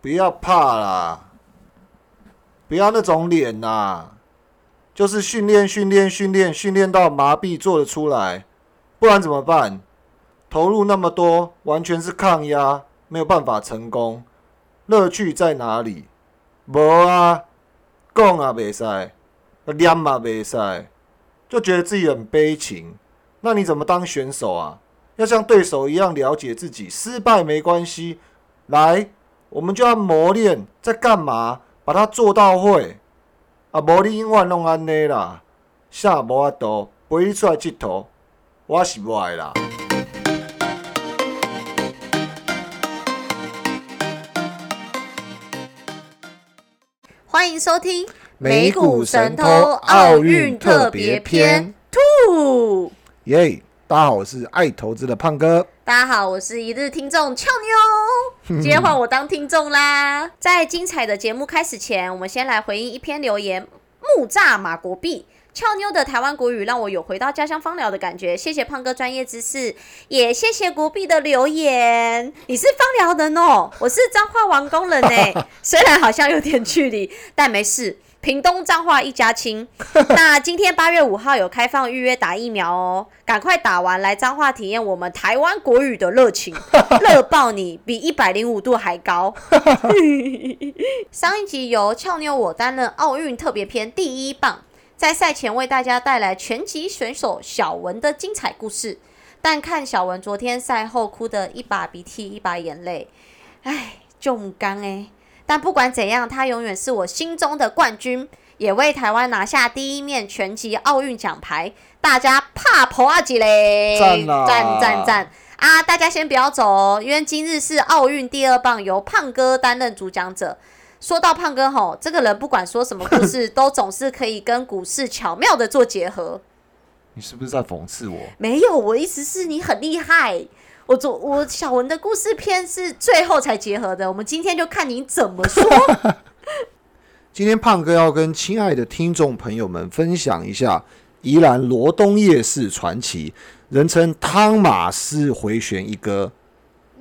不要怕啦，不要那种脸呐，就是训练训练训练训练到麻痹做得出来，不然怎么办？投入那么多，完全是抗压，没有办法成功。乐趣在哪里？无啊，讲啊袂使，念嘛袂使，就觉得自己很悲情。那你怎么当选手啊？要像对手一样了解自己，失败没关系。来，我们就要磨练，在干嘛？把它做到会。啊，无你永远拢安尼啦，啥无法度陪你出来佚佗，我是无爱啦。欢迎收听美股神偷奥运特别篇兔。耶大家好，我是爱投资的胖哥。大家好，我是一日听众俏妞，今天换我当听众啦。在精彩的节目开始前，我们先来回应一篇留言：木栅马国币。俏妞的台湾国语让我有回到家乡芳疗的感觉，谢谢胖哥专业知识，也谢谢国币的留言。你是芳疗人哦，我是彰化王工人呢，虽然好像有点距离，但没事。屏东彰化一家亲。那今天八月五号有开放预约打疫苗哦，赶快打完来彰化体验我们台湾国语的热情，热爆你，比一百零五度还高。上一集由俏妞我担任奥运特别篇第一棒。在赛前为大家带来拳击选手小文的精彩故事，但看小文昨天赛后哭得一把鼻涕一把眼泪，唉，就唔刚哎。但不管怎样，他永远是我心中的冠军，也为台湾拿下第一面拳击奥运奖牌，大家怕婆阿吉嘞！赞赞赞啊！大家先不要走哦，因为今日是奥运第二棒，由胖哥担任主讲者。说到胖哥吼，这个人不管说什么故事，都总是可以跟股市巧妙的做结合。你是不是在讽刺我？没有，我意思是你很厉害。我昨我小文的故事片是最后才结合的，我们今天就看你怎么说。今天胖哥要跟亲爱的听众朋友们分享一下宜兰罗东夜市传奇，人称汤马斯回旋一哥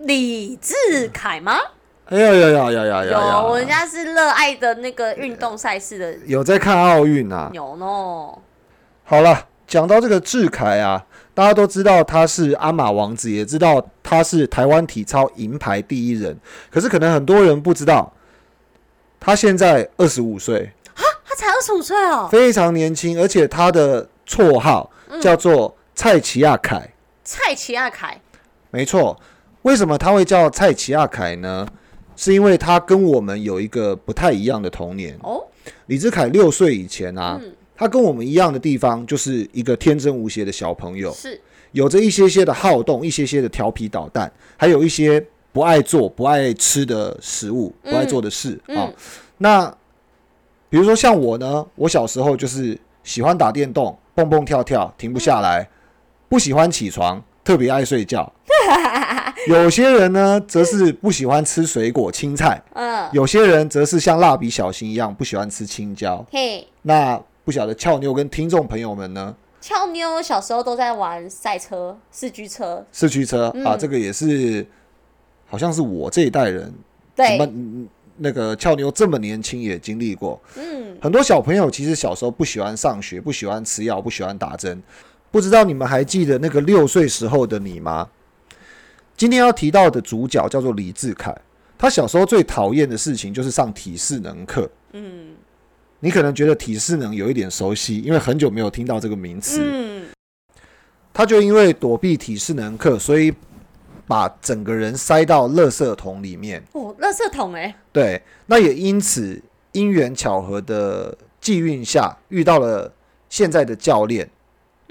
李志凯吗？哎呀呀呀呀呀！有，我家是热爱的那个运动赛事的，有在看奥运啊。有呢。好了，讲到这个志凯啊，大家都知道他是阿马王子，也知道他是台湾体操银牌第一人。可是可能很多人不知道，他现在二十五岁啊，他才二十五岁哦，非常年轻，而且他的绰号叫做蔡奇亚凯。蔡奇亚凯，没错。为什么他会叫蔡奇亚凯呢？是因为他跟我们有一个不太一样的童年哦。李志凯六岁以前啊，他跟我们一样的地方，就是一个天真无邪的小朋友，是有着一些些的好动，一些些的调皮捣蛋，还有一些不爱做、不爱吃的食物，不爱做的事啊。那比如说像我呢，我小时候就是喜欢打电动，蹦蹦跳跳，停不下来，不喜欢起床，特别爱睡觉。有些人呢，则是不喜欢吃水果、青菜。嗯，有些人则是像蜡笔小新一样不喜欢吃青椒。嘿，那不晓得俏妞跟听众朋友们呢？俏妞小时候都在玩赛车、四驱车。四驱车啊，这个也是，好像是我这一代人。对。那个俏妞这么年轻也经历过。嗯。很多小朋友其实小时候不喜欢上学，不喜欢吃药，不喜欢打针。不知道你们还记得那个六岁时候的你吗？今天要提到的主角叫做李志凯，他小时候最讨厌的事情就是上体适能课。嗯，你可能觉得体适能有一点熟悉，因为很久没有听到这个名词。嗯，他就因为躲避体适能课，所以把整个人塞到垃圾桶里面。哦，垃圾桶哎。对，那也因此因缘巧合的际遇下遇到了现在的教练。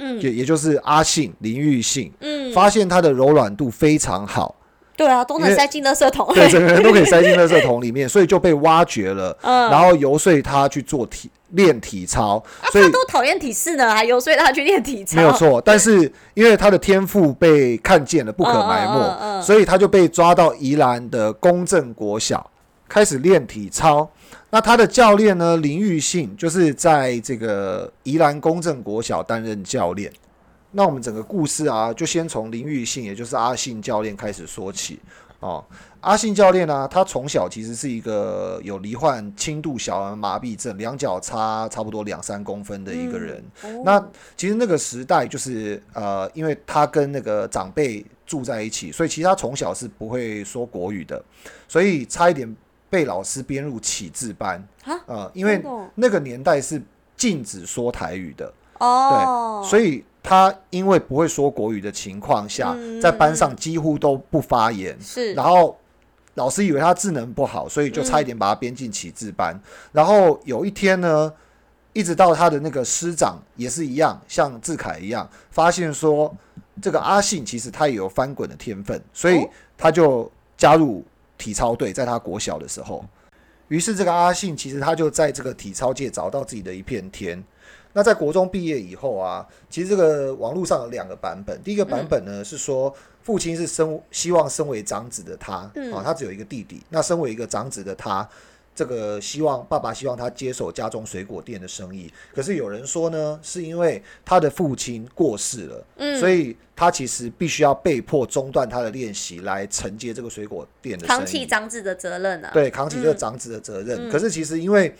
嗯，也也就是阿信林玉信，嗯，发现他的柔软度非常好，对啊，都能塞进垃圾桶，对，整个人都可以塞进垃圾 桶里面，所以就被挖掘了，嗯，然后游说他去做体练体操，所以他都讨厌体式呢，还游说他去练体操，没有错，但是因为他的天赋被看见了，不可埋没，所以他就被抓到宜兰的公正国小开始练体操。那他的教练呢？林玉信就是在这个宜兰公正国小担任教练。那我们整个故事啊，就先从林玉信，也就是阿信教练开始说起。哦，阿信教练呢、他从小其实是一个有罹患轻度小儿麻痹症，两脚差差不多两三公分的一个人。哦那其实那个时代就是呃，因为他跟那个长辈住在一起，所以其实他从小是不会说国语的，所以差一点被老师编入启智班。啊呃，因为那个年代是禁止说台语的，哦，对所以他因为不会说国语的情况下，嗯在班上几乎都不发言。是然后老师以为他智能不好，所以就差一点把他编进启智班。然后有一天呢，一直到他的那个师长也是一样，像志凯一样，发现说这个阿信其实他也有翻滚的天分，所以哦他就加入体操队，在他国小的时候。于是这个阿信其实他就在这个体操界找到自己的一片天。那在国中毕业以后啊，其实这个网络上有两个版本。第一个版本呢、是说，父亲是身希望身为长子的他，嗯啊，他只有一个弟弟。那身为一个长子的他，这个希望爸爸希望他接手家中水果店的生意。可是有人说呢，是因为他的父亲过世了，嗯所以他其实必须要被迫中断他的练习来承接这个水果店的生意。扛起长子的责任啊。对，扛起这个嗯长子的责任。嗯可是其实因为，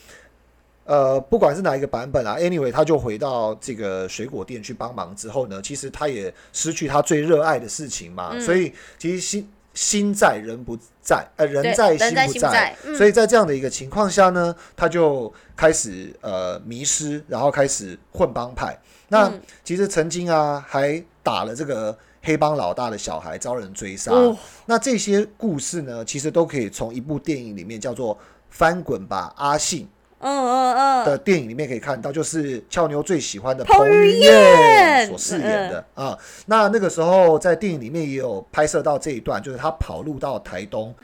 呃，不管是哪一个版本啊，anyway，他就回到这个水果店去帮忙之后呢，其实他也失去他最热爱的事情嘛，嗯。所以其实心心在人不在，呃，人在心不在嗯。所以在这样的一个情况下呢，他就开始呃迷失，然后开始混帮派。那嗯。其实曾经啊，还打了这个黑帮老大的小孩，遭人追杀。哦。那这些故事呢，其实都可以从一部电影里面叫做《翻滚吧，阿信》嗯嗯嗯，的电影里面可以看到，就是俏妞最喜欢的彭于晏所饰演的啊。那那个时候在电影里面也有拍摄到这一段，就是他跑路到台东。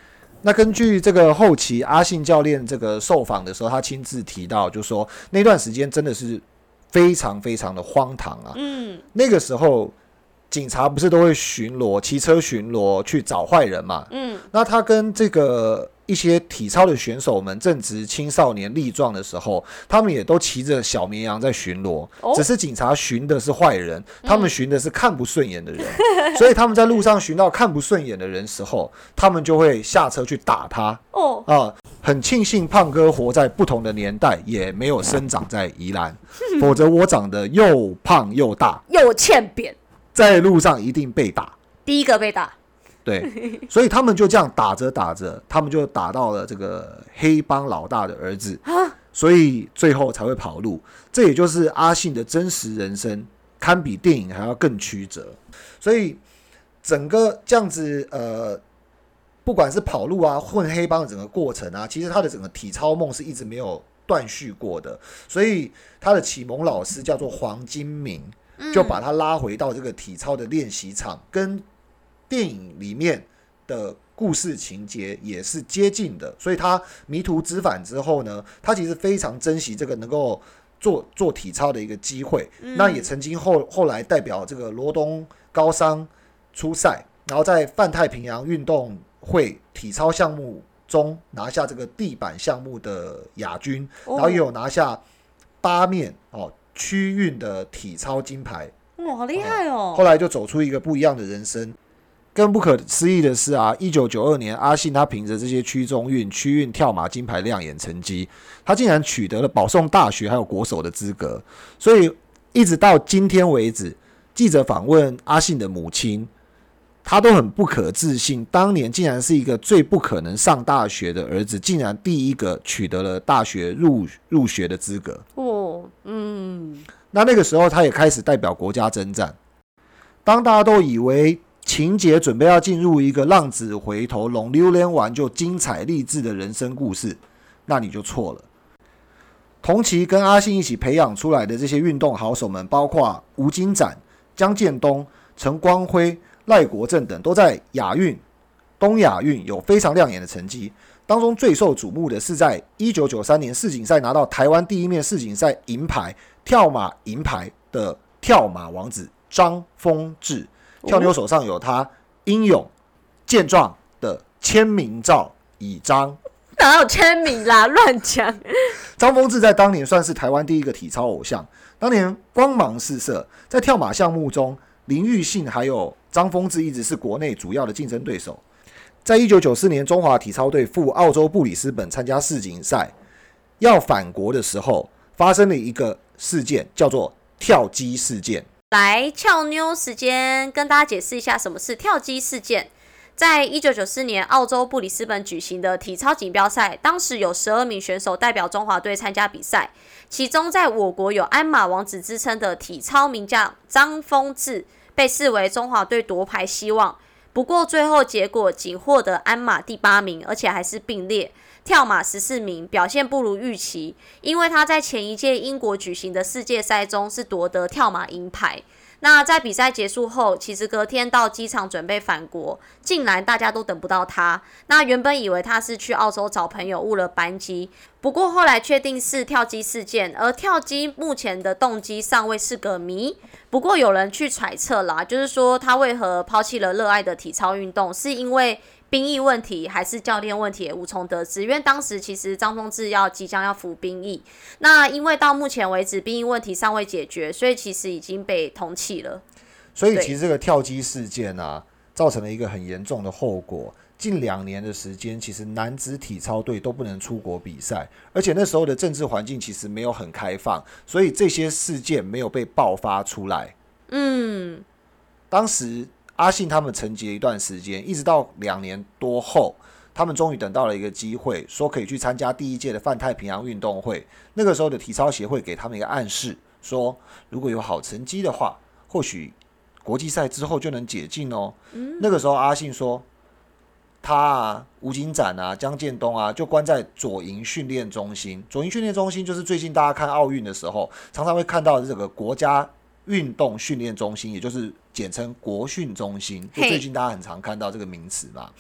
那根据这个后期阿信教练这个受访的时候，他亲自提到，就说那段时间真的是非常非常的荒唐啊。嗯那个时候警察不是都会巡逻，骑车巡逻去找坏人嘛？嗯那他跟这个一些体操的选手们正值青少年力壮的时候，他们也都骑着小绵羊在巡逻，哦只是警察巡的是坏人，他们巡的是看不顺眼的人，所以他们在路上巡到看不顺眼的人时候，他们就会下车去打他哦，啊。很庆幸胖哥活在不同的年代，也没有生长在宜兰，否则我长得又胖又大，又欠扁，在路上一定被打。第一个被打。对，所以他们就这样打着打着，他们就打到了这个黑帮老大的儿子，所以最后才会跑路。这也就是阿信的真实人生，堪比电影还要更曲折。所以整个这样子，呃，不管是跑路啊、混黑帮的整个过程啊，其实他的整个体操梦是一直没有断续过的。所以他的启蒙老师叫做黄金明，就把他拉回到这个体操的练习场，跟电影里面的故事情节也是接近的，所以他迷途知返之后呢，他其实非常珍惜这个能够做做体操的一个机会。那也曾经后后来代表这个罗东高商出赛，然后在泛太平洋运动会体操项目中拿下这个地板项目的亚军，哦然后也有拿下八面哦区运的体操金牌。哇，好厉害哦！后来就走出一个不一样的人生。更不可思议的是啊，一九九二年，阿信他凭着这些区中运、区运跳马金牌亮眼成绩，他竟然取得了保送大学还有国手的资格。所以一直到今天为止，记者访问阿信的母亲，他都很不可置信，当年竟然是一个最不可能上大学的儿子，竟然第一个取得了大学入入学的资格。哦，嗯，那那个时候，他也开始代表国家征战。当大家都以为情节准备要进入一个浪子回头、龙溜连完就精彩励志的人生故事，那你就错了。同期跟阿信一起培养出来的这些运动好手们，包括吴金展、江建东、陈光辉、赖国正等，都在亚运、东亚运有非常亮眼的成绩。当中最受瞩目的是在一九九三年世锦赛拿到台湾第一面世锦赛银牌、跳马银牌的跳马王子张丰志。跳妞手上有他英勇健壮的签名照一张。哪有签名啦？乱讲。张丰志在当年算是台湾第一个体操偶像，当年光芒四射，在跳马项目中，林玉信还有张丰志一直是国内主要的竞争对手。在一九九四年，中华体操队赴澳洲布里斯本参加世锦赛，要返国的时候，发生了一个事件，叫做跳机事件。来俏妞时间，跟大家解释一下什么是跳机事件。在一九九四年澳洲布里斯本举行的体操锦标赛，当时有十二名选手代表中华队参加比赛，其中在我国有“鞍马王子”之称的体操名将张丰志被视为中华队夺牌希望。不过最后结果仅获得鞍马第八名，而且还是并列。跳马十四名，表现不如预期，因为他在前一届英国举行的世界赛中是夺得跳马银牌。那在比赛结束后，其实隔天到机场准备返国，竟然大家都等不到他。那原本以为他是去澳洲找朋友误了班机，不过后来确定是跳机事件，而跳机目前的动机尚未是个谜。不过有人去揣测啦，就是说他为何抛弃了热爱的体操运动，是因为。兵役问题还是教练问题也无从得知，因为当时其实张丰志要即将要服兵役，那因为到目前为止兵役问题尚未解决，所以其实已经被通气了。所以其实这个跳机事件啊，造成了一个很严重的后果。近两年的时间，其实男子体操队都不能出国比赛，而且那时候的政治环境其实没有很开放，所以这些事件没有被爆发出来。嗯，当时。阿信他们沉寂一段时间，一直到两年多后，他们终于等到了一个机会，说可以去参加第一届的泛太平洋运动会。那个时候的体操协会给他们一个暗示，说如果有好成绩的话，或许国际赛之后就能解禁哦。那个时候阿信说，他啊、吴景展啊、江建东啊，就关在左营训练中心。左营训练中心就是最近大家看奥运的时候，常常会看到这个国家。运动训练中心，也就是简称国训中心，就最近大家很常看到这个名词嘛。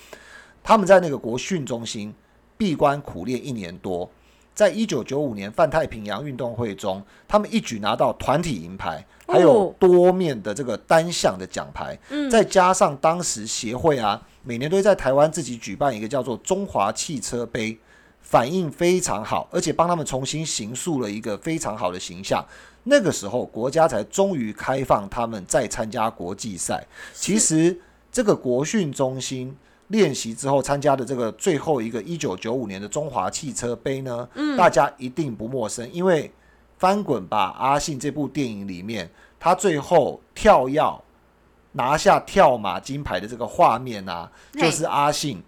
他们在那个国训中心闭关苦练一年多，在一九九五年泛太平洋运动会中，他们一举拿到团体银牌，还有多面的这个单项的奖牌。再加上当时协会啊，每年都会在台湾自己举办一个叫做中华汽车杯，反应非常好，而且帮他们重新形塑了一个非常好的形象。那个时候，国家才终于开放他们再参加国际赛。其实，这个国训中心练习之后参加的这个最后一个一九九五年的中华汽车杯呢，大家一定不陌生，因为《翻滚吧，阿信》这部电影里面，他最后跳跃拿下跳马金牌的这个画面啊，就是阿信。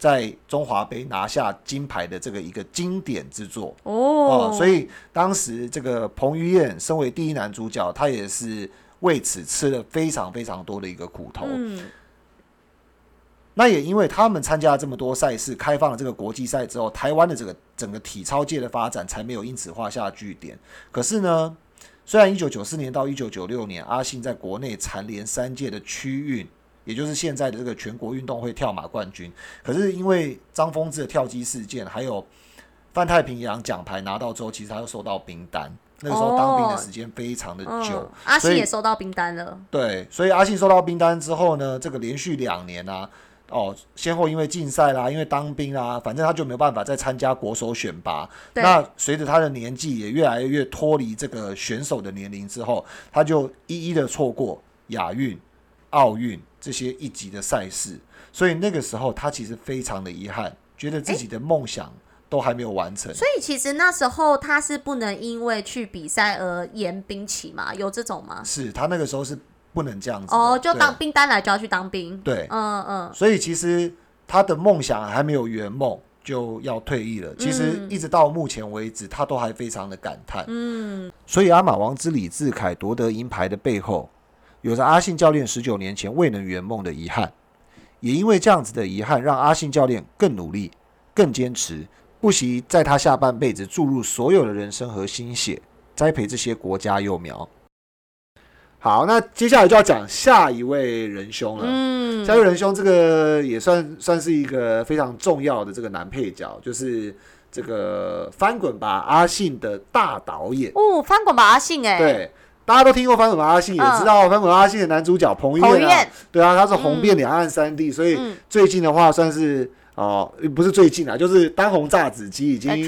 在中华杯拿下金牌的这个一个经典之作哦，所以当时这个彭于晏身为第一男主角，他也是为此吃了非常非常多的一个苦头。嗯，那也因为他们参加了这么多赛事，开放了这个国际赛之后，台湾的这个整个体操界的发展才没有因此画下句点。可是呢，虽然一九九四年到一九九六年，阿信在国内蝉联三届的区运。也就是现在的这个全国运动会跳马冠军，可是因为张丰志的跳机事件，还有泛太平洋奖牌拿到之后，其实他又收到冰单。那个时候当兵的时间非常的久，阿信也收到冰单了。对，所以阿信收到冰单之后呢，这个连续两年啊，哦，先后因为竞赛啦，因为当兵啦，反正他就没有办法再参加国手选拔。那随着他的年纪也越来越脱离这个选手的年龄之后，他就一一的错过亚运、奥运。这些一级的赛事，所以那个时候他其实非常的遗憾，觉得自己的梦想都还没有完成。所以其实那时候他是不能因为去比赛而延兵期嘛？有这种吗？是他那个时候是不能这样子哦，就当兵单来就要去当兵。对，嗯嗯。所以其实他的梦想还没有圆梦就要退役了。其实一直到目前为止，他都还非常的感叹。嗯。所以阿马王之李志凯夺得银牌的背后。有着阿信教练十九年前未能圆梦的遗憾，也因为这样子的遗憾，让阿信教练更努力、更坚持，不惜在他下半辈子注入所有的人生和心血，栽培这些国家幼苗。好，那接下来就要讲下一位仁兄了。嗯，下一位仁兄，这个也算算是一个非常重要的这个男配角，就是这个翻滚吧阿信的大导演。哦，翻滚吧阿信，哎，对。大家都听过《翻滚吧阿信》，也知道《翻滚阿信》的男主角彭于晏啊，对啊，他是红遍两岸三地，所以最近的话算是哦，不是最近啊，就是当红炸子鸡已经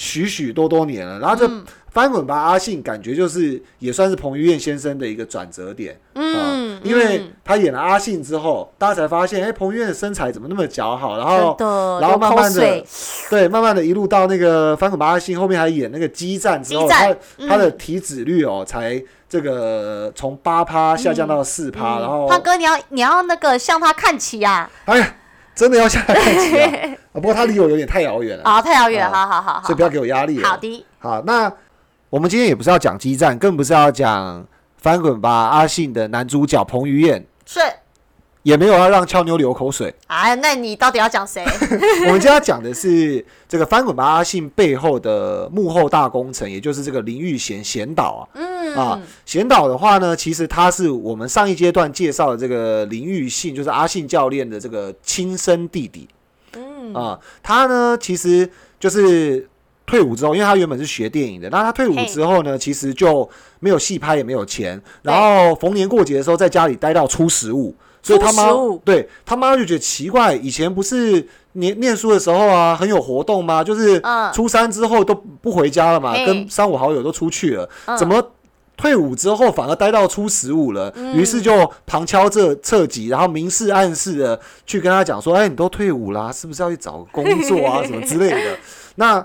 许许多多年了。然后这嗯翻滚吧阿信，感觉就是也算是彭于晏先生的一个转折点。嗯啊，因为嗯他演了阿信之后，大家才发现，哎、彭于晏的身材怎么那么姣好？然后，然后慢慢的，对，慢慢的一路到那个翻滚吧阿信后面还演那个激战之后，他他的嗯体脂率哦才这个从八趴下降到四趴、然后胖哥你要你要那个向他看齐呀，哎呀，真的要下来看 不过他离我有点太遥远了，啊，太遥远，啊好好好好，所以不要给我压力。好。的，好，那我们今天也不是要讲激战，更不是要讲翻滚吧阿信的男主角彭于晏，是，也没有要让俏妞流口水。哎，那你到底要讲谁？我们今天要讲的是这个翻滚吧阿信背后的幕后大工程，也就是这个林玉贤贤导啊。嗯啊，贤导的话呢，其实他是我们上一阶段介绍的这个林玉信，就是阿信教练的这个亲生弟弟。嗯。啊，他呢其实就是退伍之后，因为他原本是学电影的，那他退伍之后呢，其实就没有戏拍，也没有钱，然后逢年过节的时候在家里待到初十五，所以他妈初15对他妈就觉得奇怪，以前不是念念书的时候啊很有活动吗？就是嗯。初三之后都不回家了嘛，嘿。跟三五好友都出去了，嗯。怎么？退伍之后反而待到初十五了，嗯于是就旁敲侧侧击，然后明示暗示的去跟他讲说：“哎，你都退伍啦，是不是要去找工作啊，什么之类的？” 那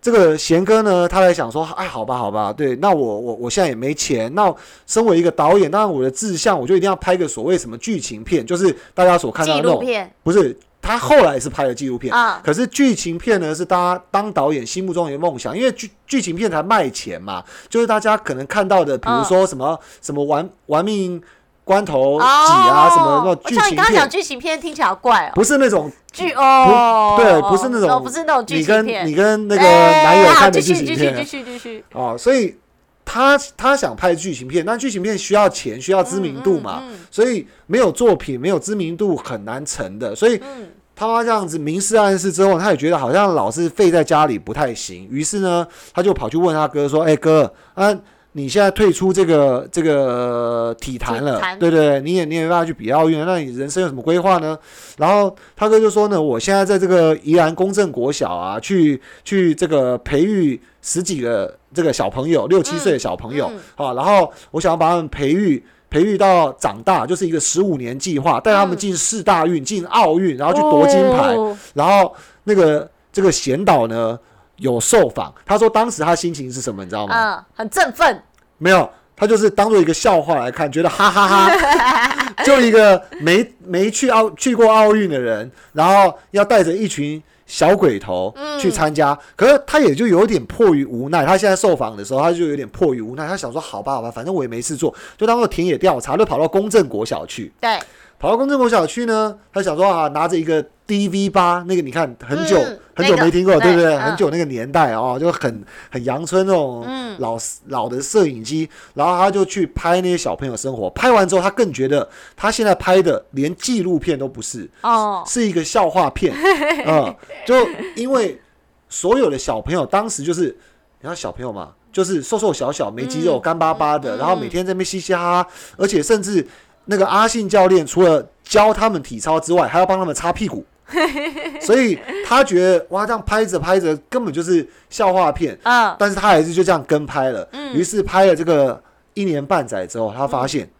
这个贤哥呢，他在想说：“哎，好吧，好吧，对，那我我我现在也没钱，那身为一个导演，当然我的志向，我就一定要拍个所谓什么剧情片，就是大家所看到的那种，不是他后来是拍了纪录片，啊，可是剧情片呢，是大家当导演心目中的梦想，因为剧剧情片才卖钱嘛。就是大家可能看到的，比如说什么、什么玩玩命关头几啊，什么那哦种剧情像你刚刚讲片，剧情片听起来好怪哦，不是那种剧哦，对不是那种哦不是那种剧你跟情片，你跟那个哎男友看的继剧情片。续继续继续继续，哦，所以他他想拍剧情片，那剧情片需要钱，需要知名度嘛，嗯所以没有作品、没有知名度很难成的，所以。嗯他妈这样子明示暗示之后，他也觉得好像老是废在家里不太行，于是呢，他就跑去问他哥说：“哎、哥啊，你现在退出这个这个体坛了对对，你也你也没办法去比奥运，那你人生有什么规划呢？”然后他哥就说呢：“我现在在这个宜兰公正国小啊，去去这个培育十几个这个小朋友，六七岁的小朋友，嗯好、然后我想要把他们培育。”培育到长大就是一个十五年计划，带他们嗯进四大运、进奥运，然后去夺金牌。哦然后那个这个贤导呢有受访，他说当时他心情是什么，你知道吗？嗯，很振奋，没有，他就是当做一个笑话来看，觉得哈哈哈 就一个没没去奥去过奥运的人，然后要带着一群。小鬼头嗯去参加，可是他也就有点迫于无奈。他现在受访的时候，他就有点迫于无奈。他想说：“好吧，好吧，反正我也没事做，就当做田野调查，就跑到公正国小去。对，跑到公正国小去呢，他想说啊，拿着一个 DV 八，那个你看很久、嗯很久没听过，对不对？嗯很久那个年代哦，就很很阳春那种嗯老、老的摄影机，然后他就去拍那些小朋友生活。拍完之后，他更觉得他现在拍的连纪录片都不是，哦，是一个笑话片。嗯，就因为所有的小朋友当时就是，你看小朋友嘛，就是瘦瘦小小没肌肉、嗯干巴巴的，嗯然后每天在那边嘻嘻哈哈，而且甚至那个阿信教练除了教他们体操之外，还要帮他们擦屁股。所以他觉得哇，这样拍着拍着根本就是笑话片，嗯但是他还是就这样跟拍了。嗯于是拍了这个一年半载之后，他发现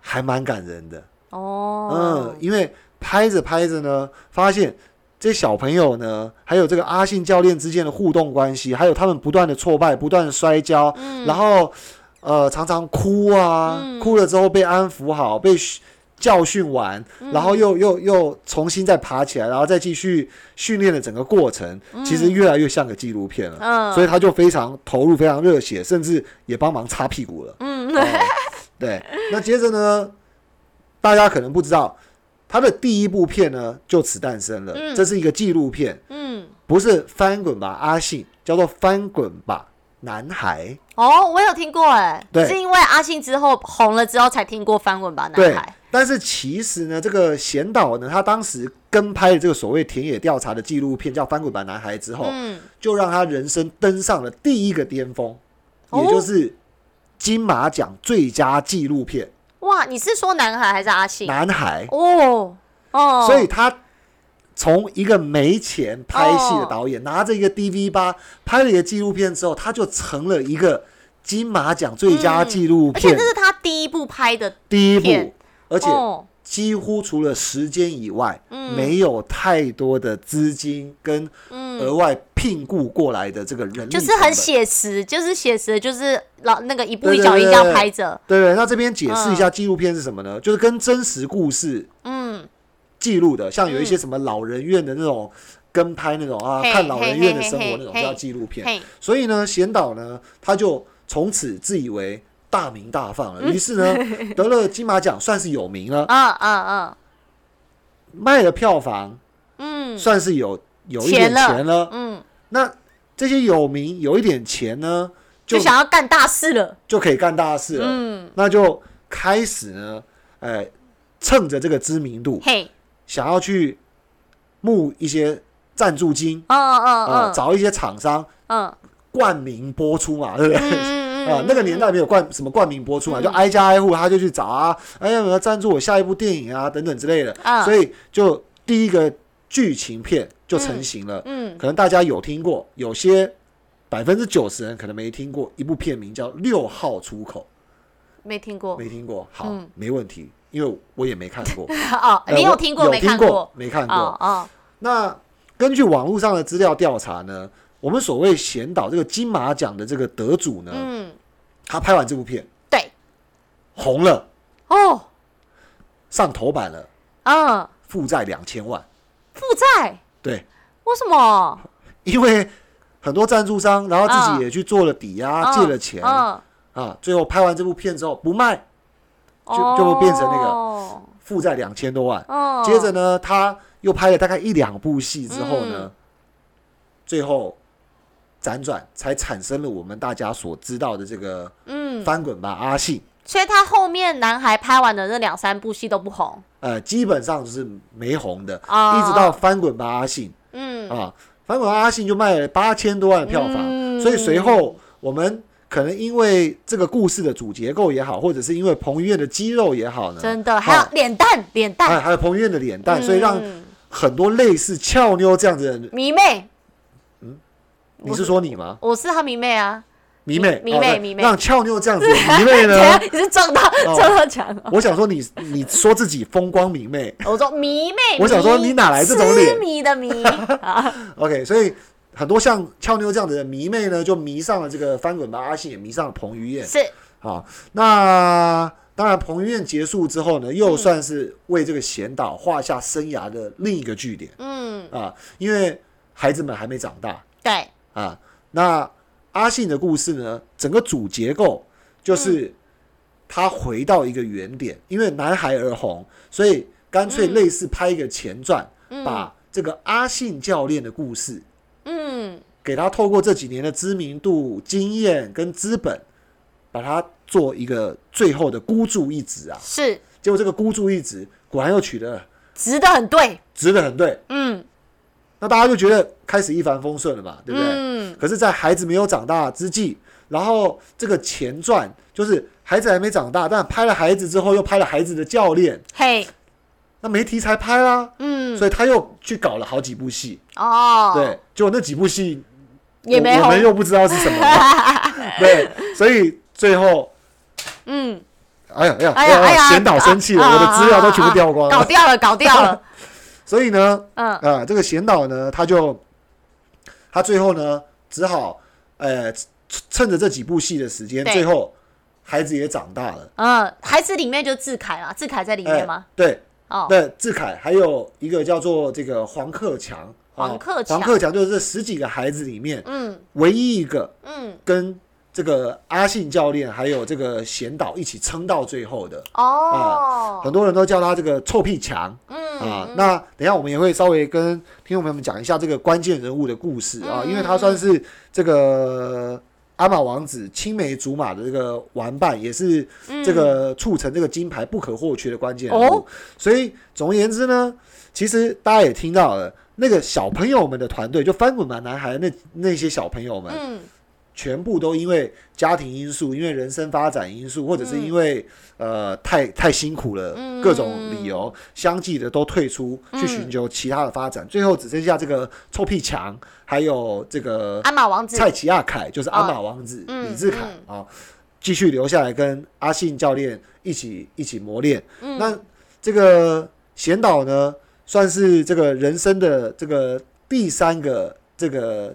还蛮感人的。哦嗯，，因为拍着拍着呢，发现这小朋友呢，还有这个阿信教练之间的互动关系，还有他们不断的挫败、不断的摔跤，嗯然后呃常常哭啊，嗯。哭了之后被安抚好，被教训完，嗯。然后又又又重新再爬起来，然后再继续训练的整个过程，其实越来越像个纪录片了。嗯，所以他就非常投入，非常热血，甚至也帮忙擦屁股了。嗯。哦对，那接着呢，大家可能不知道，他的第一部片呢就此诞生了。嗯。这是一个纪录片，嗯，不是翻滚吧阿信，叫做翻滚吧男孩。哦，我有听过哎，对是因为阿信之后红了之后才听过翻滚吧男孩，但是其实呢，这个贤导呢，他当时跟拍了这个所谓田野调查的纪录片，叫《翻滚吧男孩》之后，嗯，就让他人生登上了第一个巅峰，哦也就是金马奖最佳纪录片哇，你是说男孩还是阿信？男孩。哦哦，所以他从一个没钱拍戏的导演，拿着一个 DV 八拍了一个纪录片之后，他就成了一个金马奖最佳纪录片而且这是他第一部拍的，第一部，而且哦。几乎除了时间以外，嗯。没有太多的资金跟嗯。额外聘雇过来的这个人力就是很写实，就是写实的，就是老那个一步一脚印这样拍着，对对，那这边解释一下纪录片是什么呢？就是跟真实故事嗯，记录的，像有一些什么老人院的那种跟拍那种啊，嘿看老人院的生活那种叫纪录片。所以呢，贤导呢，他就从此自以为大名大放了，于是呢，得了金马奖，算是有名了，啊啊啊卖了票房，嗯。算是有有一点钱了。嗯，那这些有名有一点钱呢，就就想要干大事了，就可以干大事了。嗯，那就开始呢，呃，趁着这个知名度，嘿，想要去募一些赞助金嗯啊、嗯嗯找一些厂商嗯。冠名播出嘛，对不对？嗯 啊，那个年代没有冠什么冠名播出嘛，就挨家挨户他就去找啊，哎呀，有没有赞助我下一部电影啊，等等之类的。嗯。所以就第一个剧情片就成型了。嗯，可能大家有听过，有些百分之九十人可能没听过一部片名叫《六号出口。没听》，过。没听过，好，嗯。没问题，因为我也没看过。哦，你有听过有没看听过？没看过。哦哦，那根据网络上的资料调查呢，我们所谓贤导这个金马奖的这个得主呢，嗯，他拍完这部片对，红了，哦，上头版了，嗯，负债两千万。负债，对，为什么？因为很多赞助商，然后自嗯。己也去做了抵押，借了钱嗯，啊，最后拍完这部片之后不卖，就哦就变成那个个，负债两千多万。哦，接着呢，他又拍了大概一两部戏之后呢，嗯。最后辗转才产生了我们大家所知道的这个嗯，翻滚吧阿信。所以他后面男孩拍完的那两三部戏都不红，呃，基本上是没红的，哦一直到翻滚吧阿信嗯，啊，翻滚吧阿信就卖了八千多万的票房，嗯。所以随后我们可能因为这个故事的主结构也好，或者是因为彭于晏的肌肉也好呢，真的，还有啊脸蛋，脸蛋，还还有彭于晏的脸蛋，所以让嗯很多类似俏妞这样子的人，迷妹，你是说你吗？我是他迷妹啊，迷妹，迷妹迷妹让俏妞这样子 迷妹呢？？你是撞到哦撞到墙哦？我想说你你说自己风光明媚我说迷妹，我想说你哪来这种脸痴迷的迷 啊？，OK，所以很多像俏妞这样子的迷妹呢，就迷上了这个翻滚吧阿信，也迷上了彭于晏。是，啊，那当然，彭于晏结束之后呢，又算是为这个贤导画下生涯的另一个据点。嗯，啊，因为孩子们还没长大。对，啊。那阿信的故事呢，整个主结构就是他回到一个原点，因为男孩而红，所以干脆类似拍一个前传，把这个阿信教练的故事嗯，给他透过这几年的知名度、经验跟资本，把它做一个最后的孤注一掷啊！是。结果这个孤注一掷果然又取得了。值得很对，值得很对，嗯。那大家就觉得开始一帆风顺了嘛，对不对？嗯，可是，在孩子没有长大之际，然后这个前传就是孩子还没长大，但拍了孩子之后又拍了孩子的教练，嘿，那没题材拍啦，嗯，所以他又去搞了好几部戏，哦，对，结果那几部戏也没红我我们，又不知道是什么，对，所以最后。嗯，哎呀哎呀哎呀哎呀，贤导生气了，啊我的资料都全部掉光了。搞掉了，搞掉了，所以呢，嗯。啊，这个贤导呢，他就他最后呢，只好呃趁趁着这几部戏的时间，最后孩子也长大了。嗯，孩子里面就志凯啦，志凯在里面哎吗？对，哦，那志凯还有一个叫做这个黄克强，啊黄克强。黄克强就是这十几个孩子里面嗯。唯一一个嗯，跟这个阿信教练还有这个贤导一起撑到最后的。哦，很多人都叫他这个臭屁强，嗯啊，那等一下我们也会稍微跟听众朋友们讲一下这个关键人物的故事啊，嗯。因为他算是这个阿玛王子青梅竹马的这个玩伴，也是这个促成这个金牌不可或缺的关键人物。嗯哦。所以总而言之呢，其实大家也听到了，那个小朋友们的团队，就翻滚吧男孩那那些小朋友们，嗯全部都因为家庭因素、因为人生发展因素，或者是因为、呃太太辛苦了，嗯各种理由，相继的都退出，去寻求其他的发展，最后只剩下这个臭屁强，还有这个鞍马王子，蔡奇亚凯，就是阿马王子、嗯李志凯啊，继续留下来跟阿信教练一起一起磨练。嗯。那这个贤导呢，算是这个人生的这个第三个这个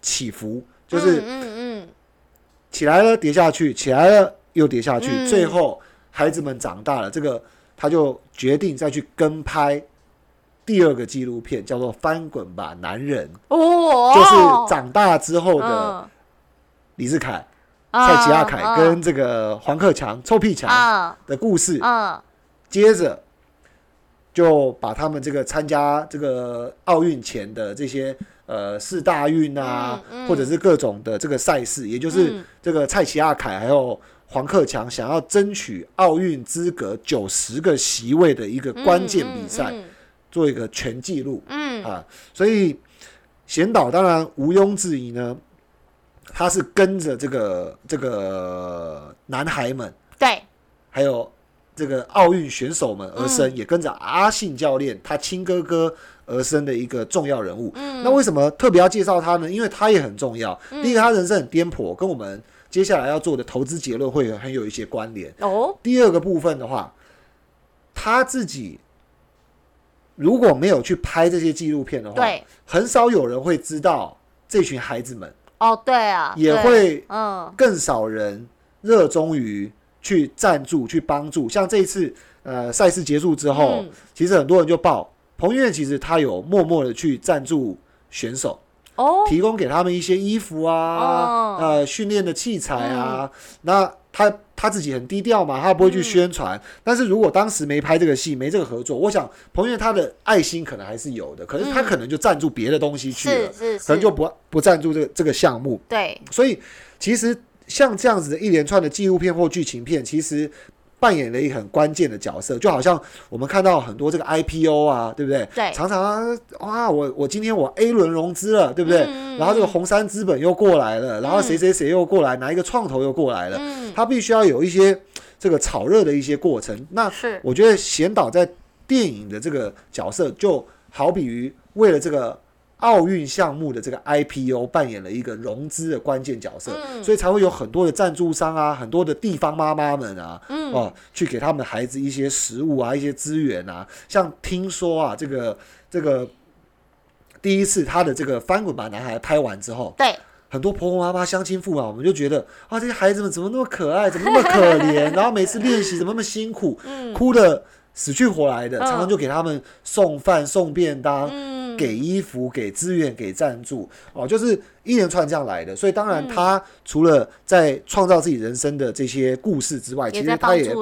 起伏，就是嗯嗯嗯。起来了跌下去，起来了又跌下去，嗯。最后孩子们长大了，这个他就决定再去跟拍。第二个纪录片叫做《翻滚吧，男人》，哦，就是长大之后的嗯。李志凯、嗯蔡奇亚凯跟这个黄克强、臭屁强嗯的故事，嗯接着就把他们这个参加这个奥运前的这些呃四大运啊，嗯嗯。或者是各种的这个赛事，也就是嗯。这个蔡奇亚凯还有黄克强想要争取奥运资格九十个席位的一个关键比赛，嗯做一个全纪录。嗯。啊，所以贤岛当然毋庸置疑呢，他是跟着这个这个男孩们，对，还有这个奥运选手们而生，嗯。也跟着阿信教练他亲哥哥而生的一个重要人物。嗯那为什么特别要介绍他呢？因为他也很重要。第一个，他人生很颠簸，跟我们接下来要做的投资结论会很有一些关联。哦，第二个部分的话，他自己如果没有去拍这些纪录片的话，对，很少有人会知道这群孩子们，哦，对啊，也会嗯更少人热衷于去赞助、去帮助。像这一次，呃，赛事结束之后，嗯其实很多人就报彭于晏，其实他有默默的去赞助选手，哦，提供给他们一些衣服啊，呃，训练的器材啊。那他他自己很低调嘛，他不会去宣传。嗯但是如果当时没拍这个戏，没这个合作，我想彭于晏他的爱心可能还是有的，可是他嗯可能就赞助别的东西去了，可能就不不赞助这个这个项目。对，所以其实像这样子的一连串的纪录片或剧情片，其实扮演了一个很关键的角色，就好像我们看到很多这个 IPO 啊，对不对？对常常啊，哇，我我今天我 A 轮融资了，对不对？然后这个红杉资本又过来了，然后谁谁谁又过来，哪一个创投又过来了，嗯，他必须要有一些这个炒热的一些过程。那是，我觉得贤导在电影的这个角色，就好比于为了这个奥运项目的这个 IPO 扮演了一个融资的关键角色，嗯。所以才会有很多的赞助商啊，很多的地方妈妈们啊，嗯。哦，去给他们的孩子一些食物啊，一些资源啊。像听说啊，这个这个第一次他的这个翻滚吧男孩拍完之后，对，很多婆婆妈妈、乡亲父啊，我们就觉得啊，这些孩子们怎么那么可爱，怎么那么可怜，然后每次练习怎么那么辛苦，嗯。哭的死去活来的，嗯常常就给他们送饭、送便当，嗯给衣服、给资源、给赞助，哦，就是一连串这样来的。所以当嗯然，他除了在创造自己人生的这些故事之外，其实他也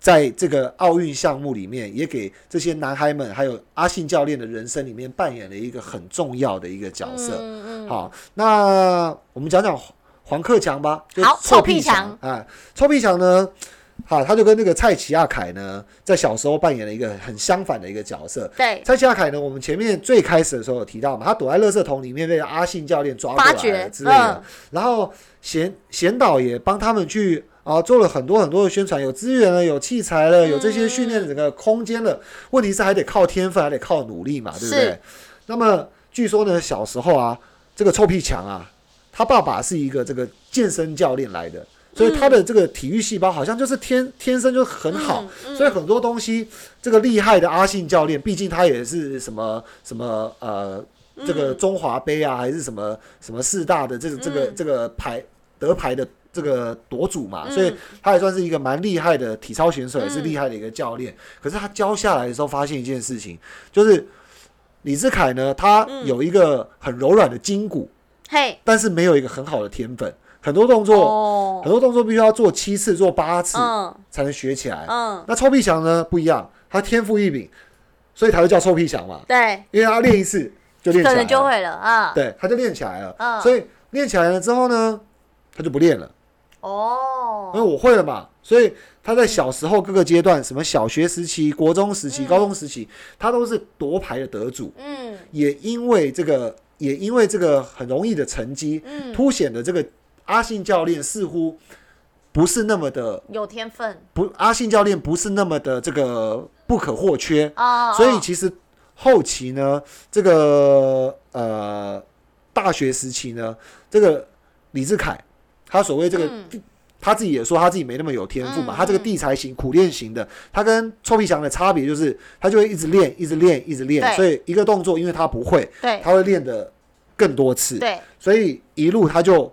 在这个奥运项目里面，也给这些男孩们还有阿信教练的人生里面扮演了一个很重要的一个角色。嗯嗯，好，那我们讲讲黄克强吧。就臭屁强，啊，臭屁强呢，好，他就跟那个蔡奇亚凯呢，在小时候扮演了一个很相反的一个角色。对，蔡奇亚凯呢，我们前面最开始的时候有提到嘛，他躲在垃圾桶里面被阿信教练抓过来了之类的，嗯然后贤贤导也帮他们去啊做了很多很多的宣传，有资源了，有器材了，有这些训练的整个空间了。问题是还得靠天分，还得靠努力嘛，对不对是？那么据说呢，小时候啊，这个臭屁强啊，他爸爸是一个这个健身教练来的。所以他的这个体育细胞好像就是天天生就很好，所以很多东西，这个厉害的阿信教练，毕竟他也是什么什么呃，这个中华杯啊，还是什么什么四大的这个这个嗯这个牌得牌的这个夺主嘛，嗯。所以他也算是一个蛮厉害的体操选手，也是嗯厉害的一个教练。可是他教下来的时候，发现一件事情，就是李志凯呢，他嗯。有一个很柔软的筋骨，嘿，但是没有一个很好的天分，很多动作。哦。很，多动作必须要做七次、做八次嗯。才能学起来。嗯，那臭屁强呢不一样，他天赋异禀，所以他就叫臭屁强嘛，对，因为他练一次就练起来了，可能就会了啊，对，他就练起来了。嗯。所以练起来了之后呢，他就不练了，哦。因为，我会了嘛。所以他在小时候各个阶段，什么小学时期、国中时期、嗯。高中时期，他都是夺牌的得主。嗯。也因为这个，也因为这个很容易的成绩，嗯，凸显了这个阿信教练似乎不是那么的有天分。不，阿信教练不是那么的这个不可或缺，哦，所以其实后期呢，这个呃大学时期呢，这个李志凯他所谓这个。嗯。他自己也说他自己没那么有天赋嘛，嗯他这个地才型、苦练型的，他跟臭屁强的差别就是，他就会一直练、一直练、一直练，所以一个动作因为他不会，对。他会练的更多次，对，所以一路他就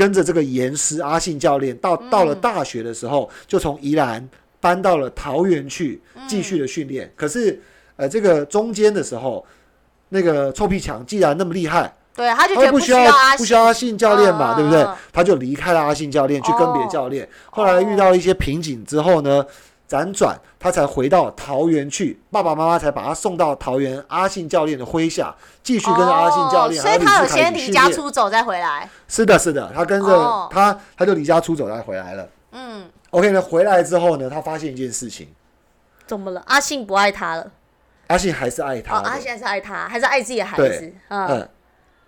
跟着这个严师阿信教练，到嗯到了大学的时候，就从宜兰搬到了桃园去嗯继续的训练。可是呃，这个中间的时候，那个臭屁强既然那么厉害，对，他就不觉得需需要阿不需要阿信教练嘛，嗯对不对？他就离开了阿信教练，去跟别教练。后来遇到一些瓶颈之后呢，辗转他才回到桃园去，爸爸妈妈才把他送到桃园阿信教练的麾下，继续跟着阿信教练。哦所以他有先离家出走再回来。是的，是的，他跟着、哦他，他就离家出走，再回来了。嗯，OK 呢，回来之后呢，他发现一件事情，怎么了？阿信不爱他了？阿信还是爱他哦，阿信还是爱他，还是爱自己的孩子？嗯嗯，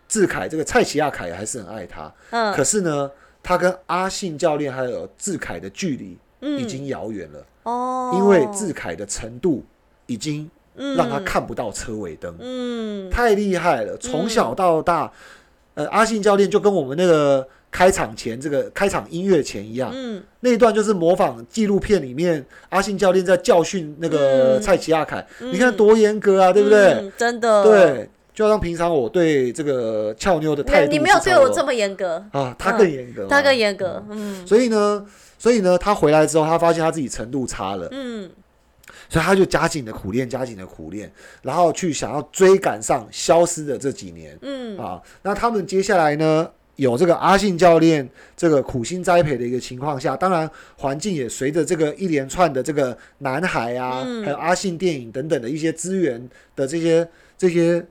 志凯这个蔡奇亚凯还是很爱他，嗯可是呢，他跟阿信教练还有志凯的距离已嗯，经遥远了，哦，因为志凯的程度已经嗯。让他看不到车尾灯，嗯。太厉害了，从小到大，呃，阿信教练就跟我们那个开场前这个开场音乐前一样，嗯。那一段就是模仿纪录片里面阿信教练在教训那个嗯。蔡奇亚凯，你看多严格啊，对不对？嗯真的，对，就像平常我对这个俏妞的态度，你没有对我这么严格，啊，他更严格嘛，他更严格，嗯。所以呢，所以呢，他回来之后，他发现他自己程度差了，嗯。所以他就加紧的苦练，加紧的苦练，然后去想要追赶上消失的这几年。嗯。啊。那他们接下来呢？有这个阿信教练这个苦心栽培的一个情况下，当然环境也随着这个一连串的这个南海啊，嗯。还有阿信电影等等的一些资源的这些这些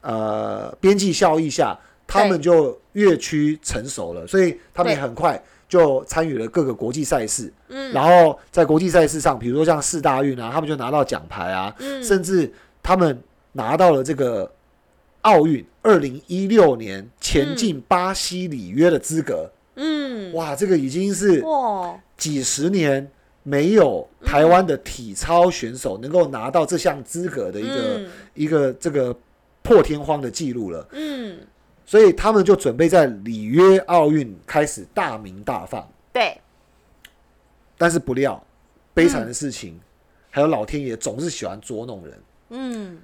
呃边际效益下，他们就越趋成熟了，所以他们也很快就参与了各个国际赛事。嗯。然后在国际赛事上，比如说像四大运啊，他们就拿到奖牌啊，嗯。甚至他们拿到了这个奥运二零一六年前进巴西里约的资格。嗯，哇，这个已经是哇，几十年没有台湾的体操选手能够拿到这项资格的一个、嗯。一个这个破天荒的记录了。嗯，所以他们就准备在里约奥运开始大鸣大放。对，但是不料，悲惨的事情，还有老天爷总是喜欢捉弄人。嗯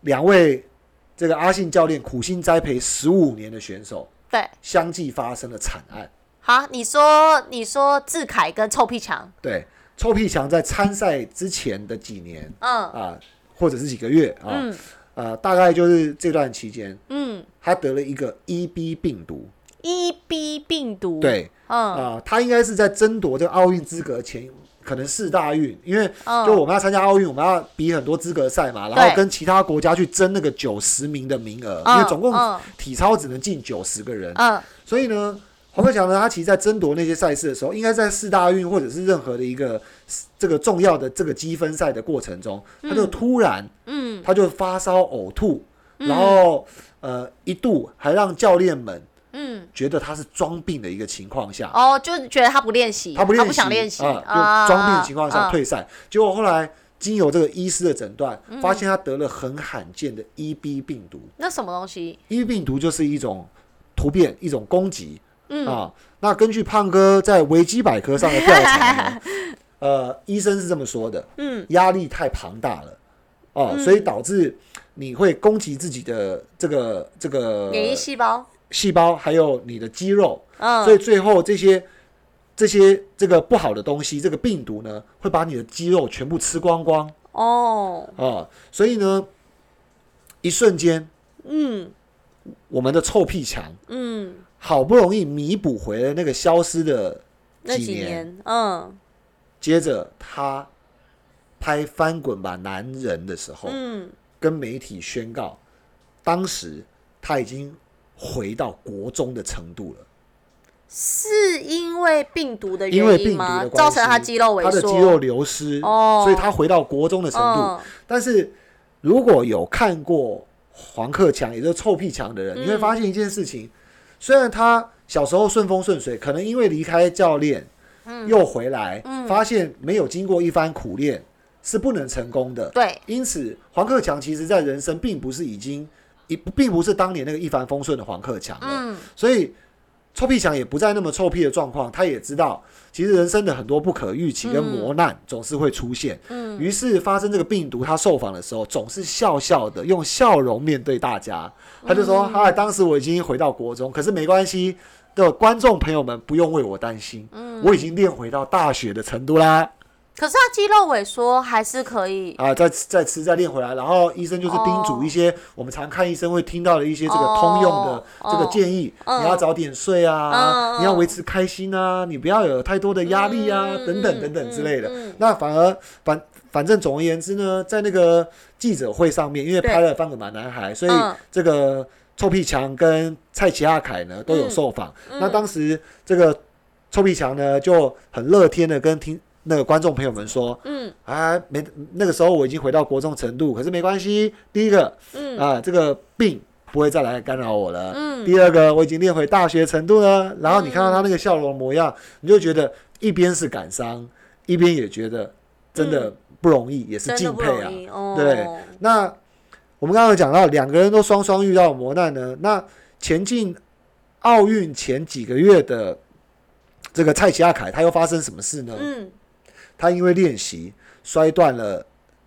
两位这个阿信教练苦心栽培十五年的选手，对。相继发生了惨案。好，你说你说志凯跟臭屁强，对，臭屁强在参赛之前的几年嗯啊，或者是几个月啊，嗯呃，大概就是这段期间，嗯他得了一个 EB 病毒。，EB 病毒，，对嗯啊，他应该是在争夺这个奥运资格前。可能四大运，因为嗯就我们要参加奥运，我们要比很多资格赛嘛，然后跟其他国家去争那个九十名的名额，因嗯为总共嗯体操只能进九十个人，嗯所以呢，黄克强呢，他其实在争夺那些赛事的时候，应该在四大运或者是任何的一个这个重要的这个积分赛的过程中，他就突然嗯他就发烧呕吐，然后呃一度还让教练们嗯，觉得他是装病的一个情况下，哦，就是觉得他不练习，他不练习，想练习啊，就装病的情况下啊退赛。结果后来经由这个医师的诊断，嗯发现他得了很罕见的 EB 病毒。那什么东西？EB 病毒就是一种突变，一种攻击。嗯。啊，那根据胖哥在维基百科上的调查呢，呃，医生是这么说的：嗯。压力太庞大了，哦、嗯。所以导致你会攻击自己的这个这个免疫细胞，细胞，还有你的肌肉，嗯，所以最后这些这些这个不好的东西，这个病毒呢，会把你的肌肉全部吃光光。哦，啊、所以呢，一瞬间，嗯。我们的臭屁强嗯，好不容易弥补回了那个消失的那几年，嗯。接着他拍《翻滚吧，男人》的时候，嗯，跟媒体宣告，当时他已经回到国中的程度了，是因为病毒的因为病毒原因吗？的，造成他肌肉萎缩，他的肌肉流失，哦。所以他回到国中的程度。嗯。但是如果有看过黄克强，也就是臭屁强的人，嗯。你会发现一件事情：虽然他小时候顺风顺水，可能因为离开教练，又回来，发现没有经过一番苦练是不能成功的。对，因此黄克强其实在人生并不是已经一，并不是当年那个一帆风顺的黄克强了。嗯所以臭屁强也不再那么臭屁的状况，他也知道，其实人生的很多不可预期跟磨难总是会出现。嗯于是发生这个病毒，他受访的时候总是笑笑的，用笑容面对大家。他就说：“嗨，当时我已经回到国中，可是没关系的，观众朋友们不用为我担心，我已经练回到大学的程度啦。”可是他肌肉萎缩还是可以。啊，再吃再吃再练回来，然后医生就是叮嘱一些、我们常看医生会听到的一些这个通用的哦。这个建议，嗯。你要早点睡啊，你要维持开心啊，你不要有太多的压力啊，嗯等等等等之类的。那反而反反正总而言之呢，在那个记者会上面，因为拍了《翻滚吧男孩》，所以嗯这个臭屁强跟蔡奇亚凯呢都有受访。嗯。那当时这个臭屁强呢就很乐天的跟听那个观众朋友们说，嗯啊，没那个时候我已经回到国中程度，可是没关系。第一个嗯啊，这个病不会再来干扰我了。嗯第二个，我已经练回大学程度了。然后你看到他那个笑容模样，你就觉得一边是感伤，一边也觉得真的不容易，也是敬佩啊。哦。对那我们刚刚有讲到，两个人都双双遇到磨难呢。那前进奥运前几个月的这个蔡奇亚凯，他又发生什么事呢？嗯他因为练习摔断了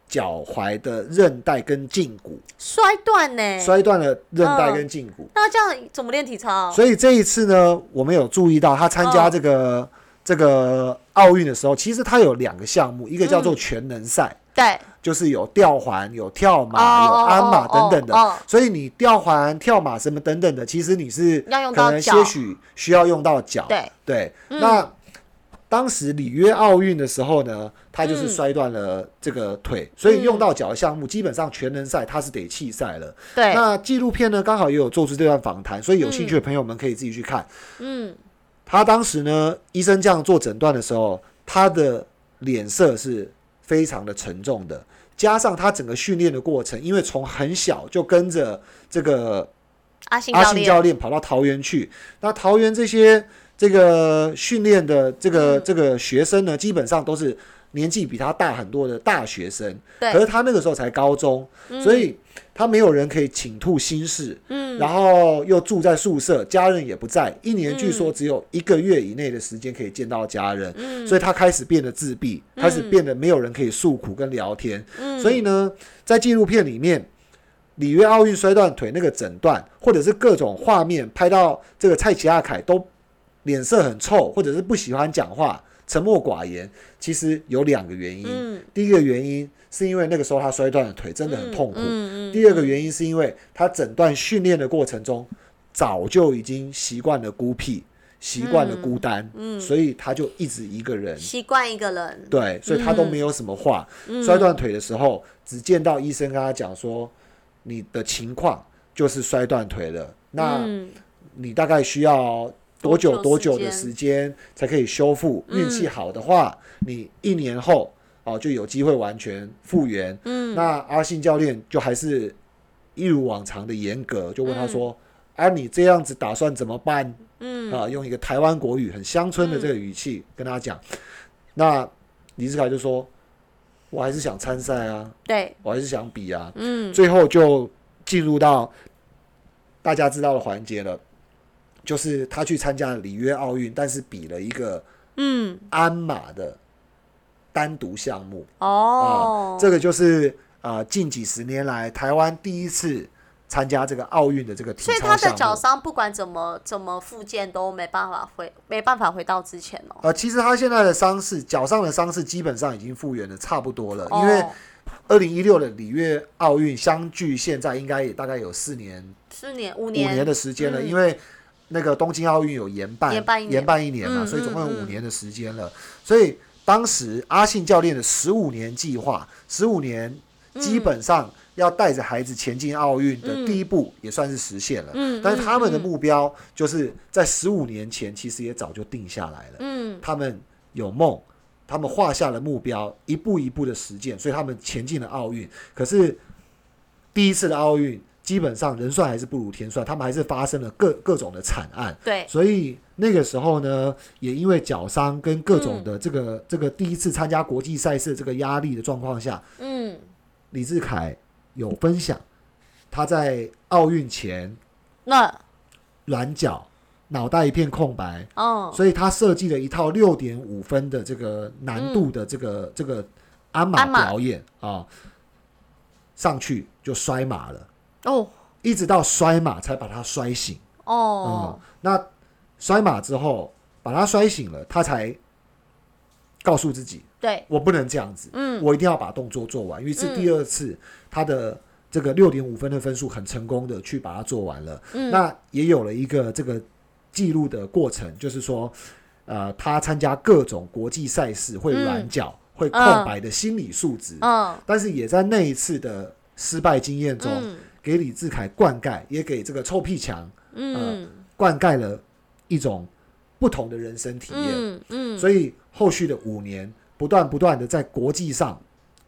脚踝的韧带跟胫骨，摔断呢？摔断了韧带跟胫骨。那这样怎么练体操？所以这一次呢，我们有注意到他参加这个、这个奥运的时候，其实他有两个项目，一个叫做全能赛，对，就是有吊环、有跳马、哦有鞍马等等的。所以你吊环、跳马什么等等的，其实你是要用到可能脚些许需要用到脚。对，对，嗯那当时里约奥运的时候呢，他就是嗯摔断了这个腿，所以用到脚的项目基本上全能赛他是得弃赛了。对，那纪录片呢，刚好也有做出这段访谈，所以有兴趣的朋友们可以自己去看。嗯他当时呢，医生这样做诊断的时候，他的脸色是非常的沉重的，加上他整个训练的过程，因为从很小就跟着这个阿信阿信，教练跑到桃园去。那桃园这些这个训练的这个、嗯。这个学生呢，基本上都是年纪比他大很多的大学生，对。可是他那个时候才高中，所以他没有人可以倾吐心事，嗯。然后又住在宿舍，家人也不在，一年据嗯说只有一个月以内的时间可以见到家人，嗯。所以他开始变得自闭，开始变得没有人可以诉苦跟聊天，所以呢，在纪录片里面。里约奥运摔断腿那个诊断，或者是各种画面拍到这个蔡奇亚凯都脸色很臭，或者是不喜欢讲话、沉默寡言，其实有两个原因。嗯第一个原因是因为那个时候他摔断了腿，真的很痛苦。嗯嗯第二个原因是因为他整段训练的过程中，早就已经习惯了孤僻，习惯了孤单，嗯所以他就一直一个人。习惯一个人，对，所以他都没有什么话。嗯摔断腿的时候，只见到医生跟他讲说，你的情况就是摔断腿了，那嗯你大概需要多久多多久的时间才可以修复？嗯运气好的话，你一年后哦就有机会完全复原。嗯那阿信教练就还是一如往常的严格，就问他说：“嗯啊，你这样子打算怎么办？”嗯啊，用一个台湾国语很乡村的这个语气跟他讲。那李志凯就说：“我还是想参赛啊，对，我还是想比啊。嗯最后就进入到大家知道的环节了，就是他去参加了里约奥运，但是比了一个嗯鞍马的单独项目。哦，这个就是啊、近几十年来台湾第一次参加这个奥运的这个体所以他的。脚伤不管怎么怎么复健都没办法回，没办法回到之前哦。呃，其实他现在的伤势，脚上的伤势基本上已经复原的差不多了，因为哦二零一六的里约奥运相距现在应该也大概有四年四年五年五年年的时间了，嗯因为那个东京奥运有延办延办一年一年嘛，嗯所以总共有五年的时间了。所以当时阿信教练的十五年计划，十五年基本上要带着孩子前进奥运的第一步也算是实现了。嗯但是他们的嗯目标就是在十五年前其实也早就定下来了。嗯他们有梦，他们画下了目标，一步一步的实践，所以他们前进了奥运。可是第一次的奥运基本上人算还是不如天算，他们还是发生了各各种的惨案。对，所以那个时候呢，也因为脚伤跟各种的这个、这个第一次参加国际赛事这个压力的状况下，嗯。李志凯有分享他在奥运前那。软脚，脑袋一片空白，哦。所以他设计了一套六点五分的这个难度的这个、这个鞍马鞍马。表演啊，上去就摔马了，哦。一直到摔马才把他摔醒。哦。嗯，那摔马之后把他摔醒了，他才告诉自己，对，我不能这样子，嗯。我一定要把动作做完。于是嗯第二次他的这个六点五分的分数很成功的去把它做完了。嗯。那也有了一个这个记录的过程，就是说，呃，他参加各种国际赛事会软脚、会空白的心理素质，嗯。但是也在那一次的失败经验中，嗯给李志凯灌溉，也给这个臭屁强嗯。灌溉了一种不同的人生体验。嗯嗯，所以后续的五年，不断不断的在国际上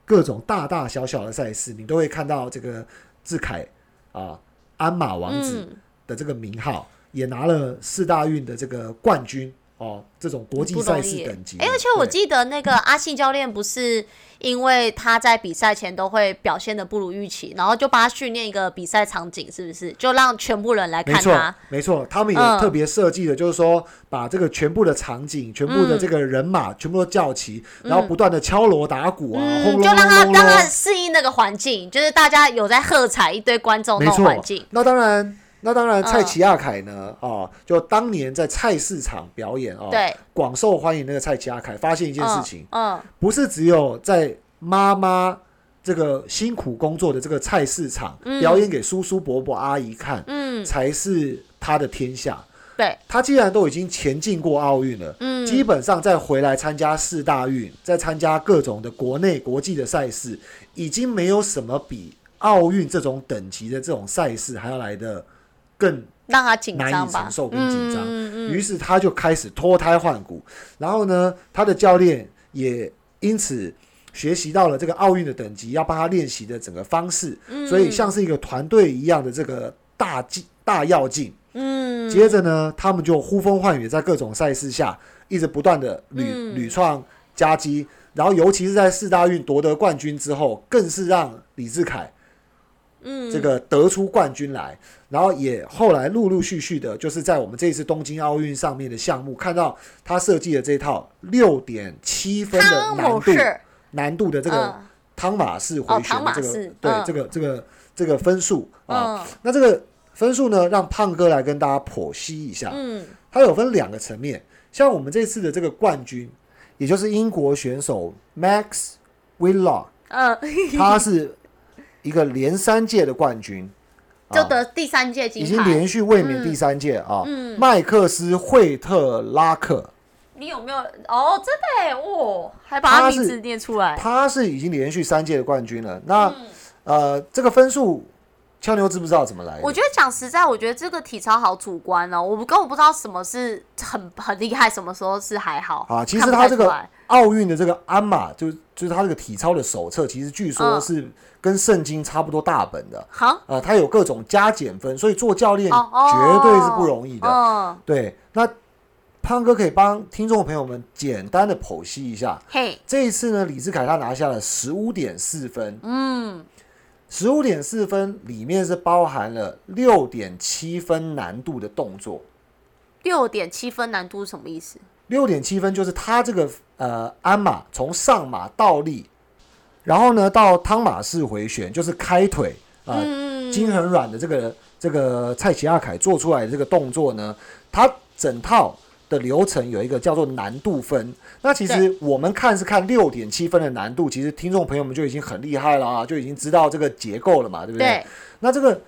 各种大大小小的赛事，你都会看到这个志凯啊，鞍马王子嗯。的这个名号，也拿了四大运的这个冠军哦，这种国际赛事等级而且我对记得那个阿信教练不是因为他在比赛前都会表现的不如预期，然后就帮他训练一个比赛场景，是不是？就让全部人来看他。，没错，他们也嗯特别设计的，就是说把这个全部的场景、全部的这个人马，全部都叫齐，然后不断的敲锣打鼓啊，就让他让他。适应那个环境，就是大家有在喝彩，一堆观众没那种环境。，那当然，那当然，嗯。蔡奇亚凯呢，哦，就当年在菜市场表演哦，对，广受欢迎那个蔡奇亚凯，发现一件事情，嗯，不是只有在妈妈这个辛苦工作的这个菜市场、表演给叔叔伯伯阿姨看，嗯，才是他的天下。对，他既然都已经前进过奥运了，嗯。基本上再回来参加四大运，再参加各种的国内国际的赛事，已经没有什么比奥运这种等级的这种赛事还要来的更让他紧难张吧，以承受跟紧张。于是他就开始脱胎换骨，然后呢，他的教练也因此学习到了这个奥运的等级，要帮他练习的整个方式，嗯。所以像是一个团队一样的这个大进大要进。嗯，接着呢，他们就呼风唤雨，在各种赛事下一直不断的屡嗯。屡创佳绩，然后尤其是在四大运夺得冠军之后，更是让李志凯嗯。这个得出冠军来，然后也后来陆陆续续的，就是在我们这一次东京奥运上面的项目，看到他设计的这套六点七分的难度难度的这个嗯。汤马式回旋的这个、对这个这个这个分数啊，嗯。那这个分数呢，让胖哥来跟大家剖析一下。嗯。它有分两个层面，像我们这次的这个冠军，也就是英国选手 Max Whitlock，嗯，他是一个连三届的冠军，就啊得第三届金已经牌。连续卫冕第三届啊。嗯麦克斯惠特拉克，你有没有？哦，真的哎，哦，还把他名字念出来。他是已经连续三届的冠军了。那、嗯呃，这个分数，俏妞知不知道怎么来的？我觉得讲实在，我觉得这个体操好主观哦，我根本不知道什么是很很厉害，什么时候是还好啊，其看实他这个奥运的这个鞍马，就就是他这个体操的手册，其实据说嗯。是跟圣经差不多大本的。好。啊，他有各种加减分，所以做教练绝对是不容易的。嗯，对，那胖哥可以帮听众朋友们简单的剖析一下，嘿，这一次呢，李志凯他拿下了十五点四分，嗯，十五点四分里面是包含了六点七分难度的动作，六点七分难度是什么意思？六点七分就是他这个呃鞍马从上马倒立，然后呢到汤马式回旋，就是开腿啊、呃嗯，筋很软的这个这个蔡奇亚凯做出来的这个动作呢，它整套的流程有一个叫做难度分。那其实我们看是看六点七分的难度，其实听众朋友们就已经很厉害了啊，就已经知道这个结构了嘛，对不对？对，那这个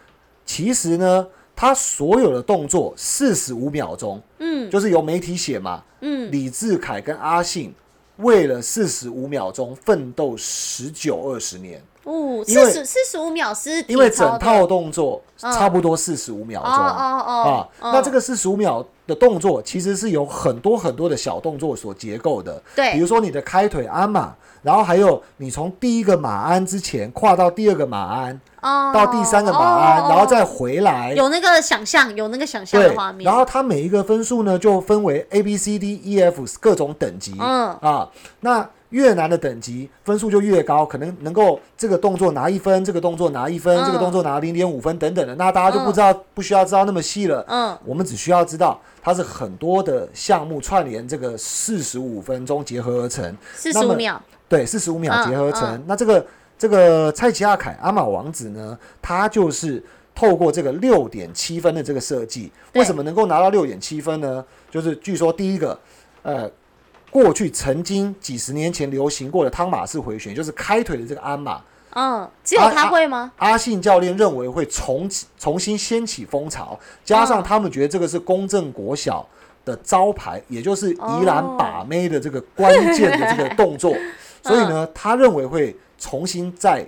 其实呢，它所有的动作四十五秒钟，嗯就是由媒体写嘛，嗯，李志凯跟阿信为了四十五秒钟奋斗十九二十年。哦，四十四十五秒是因为整套动作嗯差不多四十五秒哦钟。哦哦啊，那这个四十五秒的动作其实是有很多很多的小动作所结构的。对比如说你的开腿鞍马，然后还有你从第一个马鞍之前跨到第二个马鞍，哦到第三个马鞍，哦然后再回来。有那个想象，有那个想象对的画，面，然后它每一个分数呢就分为 A、B、C、D、E、F 各种等级。嗯啊，那越难的等级分数就越高，可能能够这个动作拿一分，这个动作拿一分，嗯这个动作拿零点五分等等的。那大家就不知道，不需要知道那么细了。嗯我们只需要知道它是很多的项目串联，这个四十五分钟结合而成。四十五秒，对，四十五秒嗯结合成。嗯那这个这个蔡奇亚凯阿玛王子呢，他就是透过这个六点七分的这个设计，为什么能够拿到六点七分呢？就是据说第一个，呃。过去曾经几十年前流行过的汤马式回旋，就是开腿的这个鞍马，嗯，只有他会吗？阿信教练认为会重启重新掀起风潮，加上哦他们觉得这个是公正国小的招牌，也就是宜兰哦把妹的这个关键的这个动作，所以呢，他认为会重新再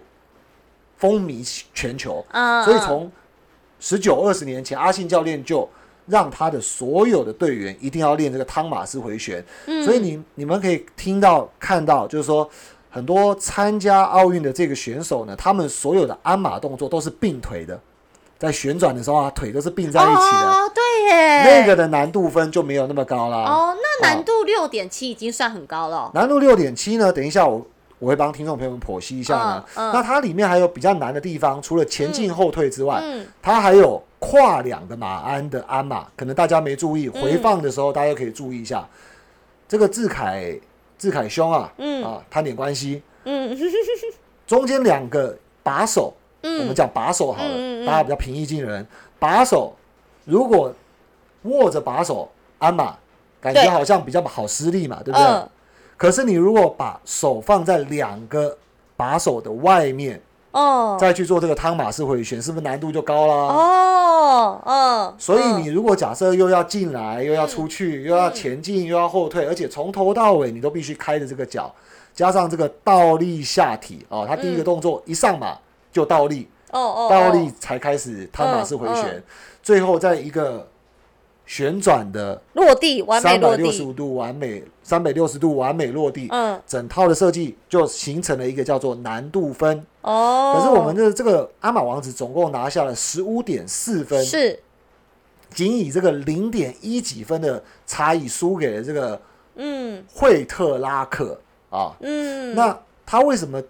风靡全球。嗯，嗯所以从十九二十年前，阿信教练就让他的所有的队员一定要练这个汤马斯回旋。嗯所以你你们可以听到看到，就是说很多参加奥运的这个选手呢，他们所有的鞍马动作都是并腿的，在旋转的时候啊，腿都是并在一起的。哦，对耶，那个的难度分就没有那么高啦。哦，那难度六点七已经算很高了哦。难度六点七呢，等一下我我会帮听众朋友们剖析一下呢。嗯嗯那它里面还有比较难的地方，除了前进后退之外，嗯它还有跨两个马鞍的鞍马，可能大家没注意，嗯回放的时候大家可以注意一下。这个志凯志凯兄啊，嗯啊贪点关系，嗯 中间两个把手，我们嗯，讲把手好了，大家比较平易近人。把手如果握着把手鞍马，感觉好像比较好施力嘛，对不对？嗯可是你如果把手放在两个把手的外面，哦。再去做这个汤马式回旋，是不是难度就高啦？哦哦，所以嗯你如果假设又要进来，又要出去，又要前进，又要后退，而且从头到尾你都必须开着这个脚，加上这个倒立下体哦，他第一个动作一上马就倒立，哦哦倒立才开始汤马式回旋，嗯。最后在一个旋转的落地完美三百落六十，五度完美，三百六十度完美落地，嗯。整套的设计就形成了一个叫做难度分。哦，可是我们的这个阿玛王子总共拿下了十五点四分，是。仅以这个零点一几分的差异输给了这个嗯。惠特拉克。啊。嗯，那他为什么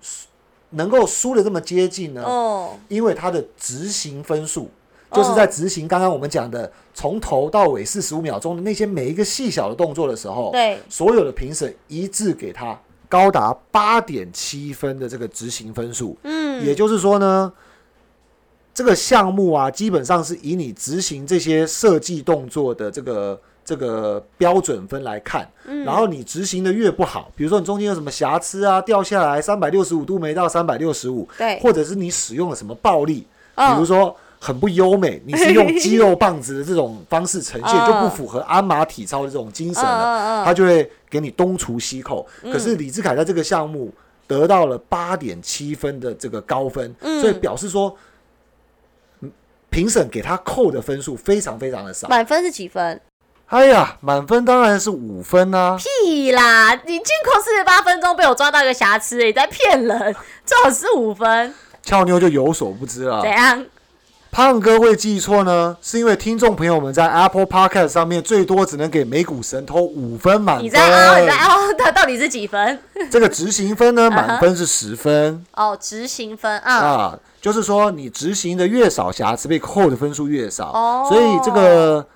输能够输的这么接近呢？哦。因为他的执行分数就是在执行刚刚我们讲的从头到尾四十五秒钟的那些每一个细小的动作的时候，对所有的评审一致给他高达八点七分的这个执行分数。嗯也就是说呢，这个项目啊，基本上是以你执行这些设计动作的这个这个标准分来看。嗯然后你执行的越不好，比如说你中间有什么瑕疵啊，掉下来三百六十五度没到三百六十五，对或者是你使用了什么暴力，比嗯如说。很不优美，你是用肌肉棒子的这种方式呈现，嗯 就不符合鞍马体操的这种精神嗯了。他就会给你东除西扣。可是李志凯在这个项目得到了八点七分的这个高分，嗯所以表示说，嗯评审给他扣的分数非常非常的少。满分是几分？哎呀，满分当然是五分啊！屁啦！你进扣四十八分钟被我抓到一个瑕疵，你在骗人，最好是五分，俏妞就有所不知了怎。样？胖哥会记错呢，是因为听众朋友们在 Apple Podcast 上面最多只能给美股神偷五分满分你在凹，你在分。凹，它到底是几分？这个执行分呢，满分是十分。哦，执行分啊，啊，就是说你执行的越少，瑕疵被扣的分数越少。哦所以这个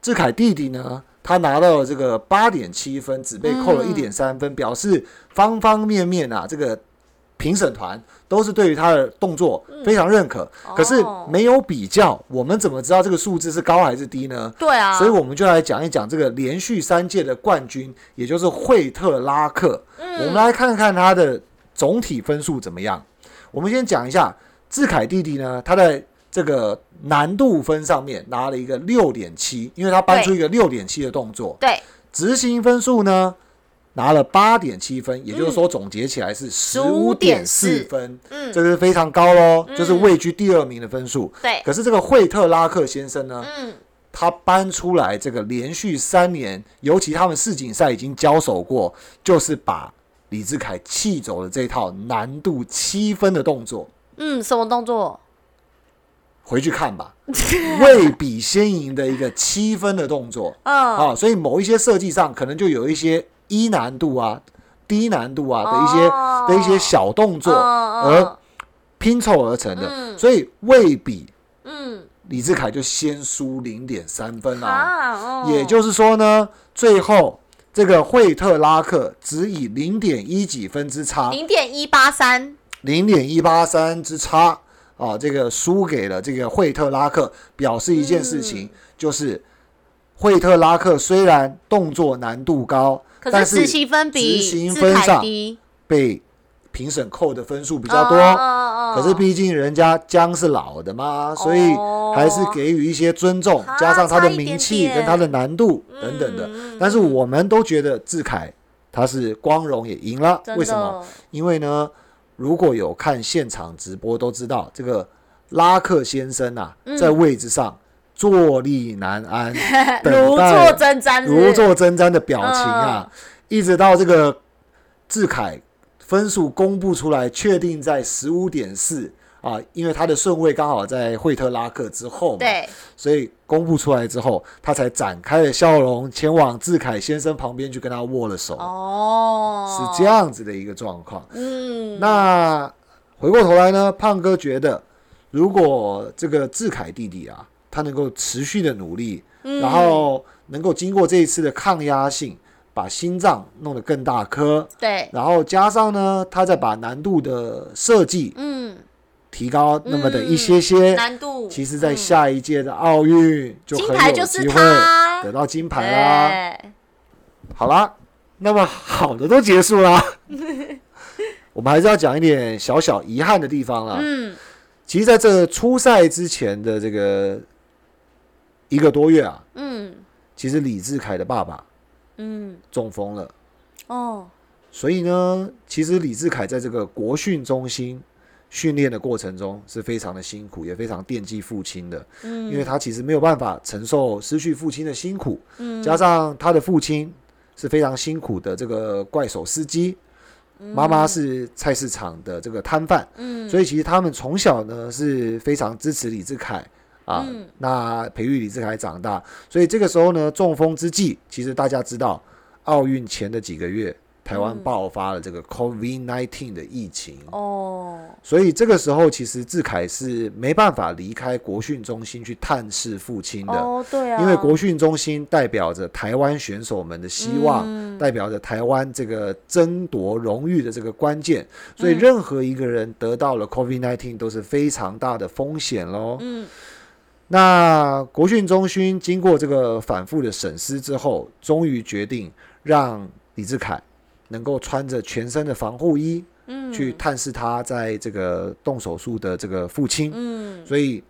志凯弟弟呢，他拿到了这个八点七分，只被扣了嗯一点三分，表示方方面面啊，这个评审团都是对于他的动作非常认可。可是没有比较，我们怎么知道这个数字是高还是低呢？对啊，所以我们就来讲一讲这个连续三届的冠军，也就是惠特拉克。嗯我们来看看他的总体分数怎么样。我们先讲一下志凯弟弟呢，他在这个难度分上面拿了一个六点七，因为他搬出一个六点七的动作。对，执行分数呢拿了八点七分，也就是说总结起来是十五点四。分，嗯。这是非常高喽，就是位居第二名的分数。对，可是这个惠特拉克先生呢，嗯，他搬出来这个连续三年，尤其他们世锦赛已经交手过，就是把李志凯气走了这套难度七分的动作。嗯，什么动作？回去看吧，未比先赢的一个七分的动作。嗯，啊，所以某一些设计上可能就有一些一难度啊、低难度啊的一些、哦。的一些小动作嗯而拼凑而成的，嗯。所以未比嗯，李志凯就先输零点三分啦、啊，哦。也就是说呢，最后这个惠特拉克只以零点一几分之差，零点一八三，零点一八三之差啊，这个输给了这个惠特拉克，表示一件事情，嗯。就是惠特拉克虽然动作难度高，可但是执行分比执行志凯分上低，被评审扣的分数比比较多。哦可是毕竟人家姜是老的嘛，所以还是给予一些尊重，啊加上他的名气跟他的难度等等的。嗯但是我们都觉得志凯他是光荣也赢了，为什么？因为呢，如果有看现场直播都知道，这个拉克先生啊，嗯。在位置上坐立难安，如坐针毡，如坐针毡的表情啊，一直到这个志凯分数公布出来，确定在十五点四啊，因为他的顺位刚好在惠特拉克之后嘛，对，所以公布出来之后，他才展开了笑容，前往志凯先生旁边去跟他握了手，哦，是这，样子的一个状况。嗯，那回过头来呢，胖哥觉得，如果这个志凯弟弟啊，他能够持续的努力，嗯。然后能够经过这一次的抗压性，把心脏弄得更大颗，对，然后加上呢，他再把难度的设计嗯，提高那么的一些些，难度，其实，在嗯下一届的奥运就金很有机会他。得到金牌啦。好啦，那么好的都结束啦，我们还是要讲一点小小遗憾的地方啦。嗯，其实，在这初赛之前的这个一个多月啊，嗯，其实李志凯的爸爸嗯，中风了，哦，所以呢，其实李志凯在这个国训中心训练的过程中是非常的辛苦，也非常惦记父亲的，嗯，因为他其实没有办法承受失去父亲的辛苦，嗯。加上他的父亲是非常辛苦的这个怪手司机，妈妈是菜市场的这个摊贩，嗯，所以其实他们从小呢是非常支持李志凯啊，嗯。那培育李志凯长大，所以这个时候呢，中风之际，其实大家知道，奥运前的几个月，台湾嗯爆发了这个 COVID-19 的疫情，哦，所以这个时候其实志凯是没办法离开国训中心去探视父亲的。哦，对啊，因为国训中心代表着台湾选手们的希望，嗯。代表着台湾这个争夺荣誉的这个关键，所以嗯任何一个人得到了 COVID-19 都是非常大的风险喽。嗯那国训中心经过这个反复的审思之后，终于决定让李志凯能够穿着全身的防护衣嗯，去探视他在这个动手术的这个父亲。嗯所以，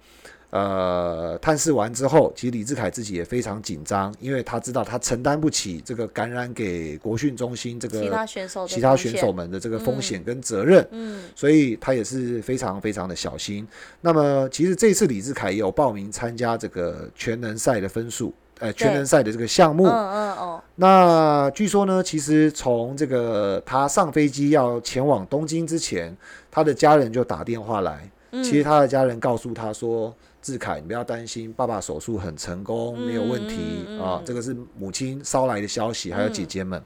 呃，探视完之后，其实李志凯自己也非常紧张，因为他知道他承担不起这个感染给国训中心这个其他选手其他选手，们的这个风险跟责任，嗯所以他也是非常非常的小心。那么，其实这次李志凯也有报名参加这个全能赛的分数，呃，全能赛的这个项目。嗯嗯哦，那据说呢，其实从这个他上飞机要前往东京之前，他的家人就打电话来。嗯其实他的家人告诉他说：“志凯，你不要担心，爸爸手术很成功，没有问题啊。”这个是母亲捎来的消息，还有姐姐们。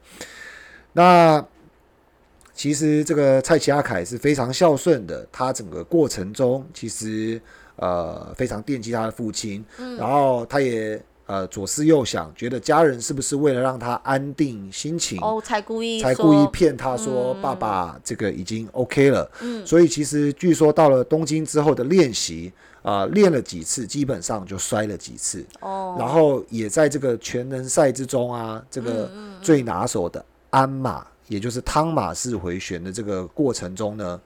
那其实这个蔡奇阿凯是非常孝顺的，他整个过程中其实呃非常惦记他的父亲，嗯然后他也呃左思右想，觉得家人是不是为了让他安定心情，哦，才故意才故意骗他说嗯。爸爸这个已经 OK 了。嗯。所以其实据说到了东京之后的练习啊、练了几次，基本上就摔了几次，哦，然后也在这个全能赛之中啊，这个嗯。最拿手的鞍马，也就是汤马式回旋的这个过程中呢，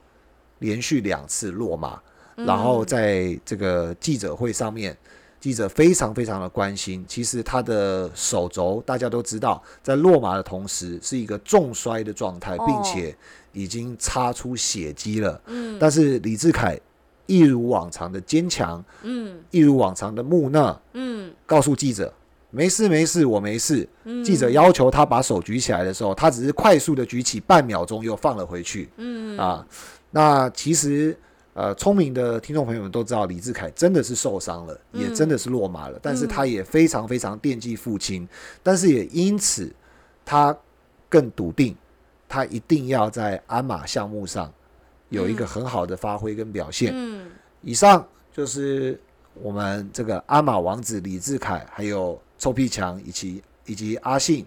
连续两次落马，嗯。然后在这个记者会上面记者非常非常的关心。其实他的手肘大家都知道，在落马的同时是一个重摔的状态，并且已经擦出血迹了。嗯，但是李志凯一如往常的坚强，嗯，一如往常的木讷，嗯，告诉记者没事没事，我没事。记者要求他把手举起来的时候，他只是快速的举起，半秒钟又放了回去。嗯啊，那其实。呃，聪明的听众朋友们都知道，李志凯真的是受伤了，也真的是落马了。但是他也非常非常惦记父亲，但是也因此他更笃定，他一定要在鞍马项目上有一个很好的发挥跟表现。嗯，以上就是我们这个鞍马王子李志凯，还有臭屁强，以及以及阿信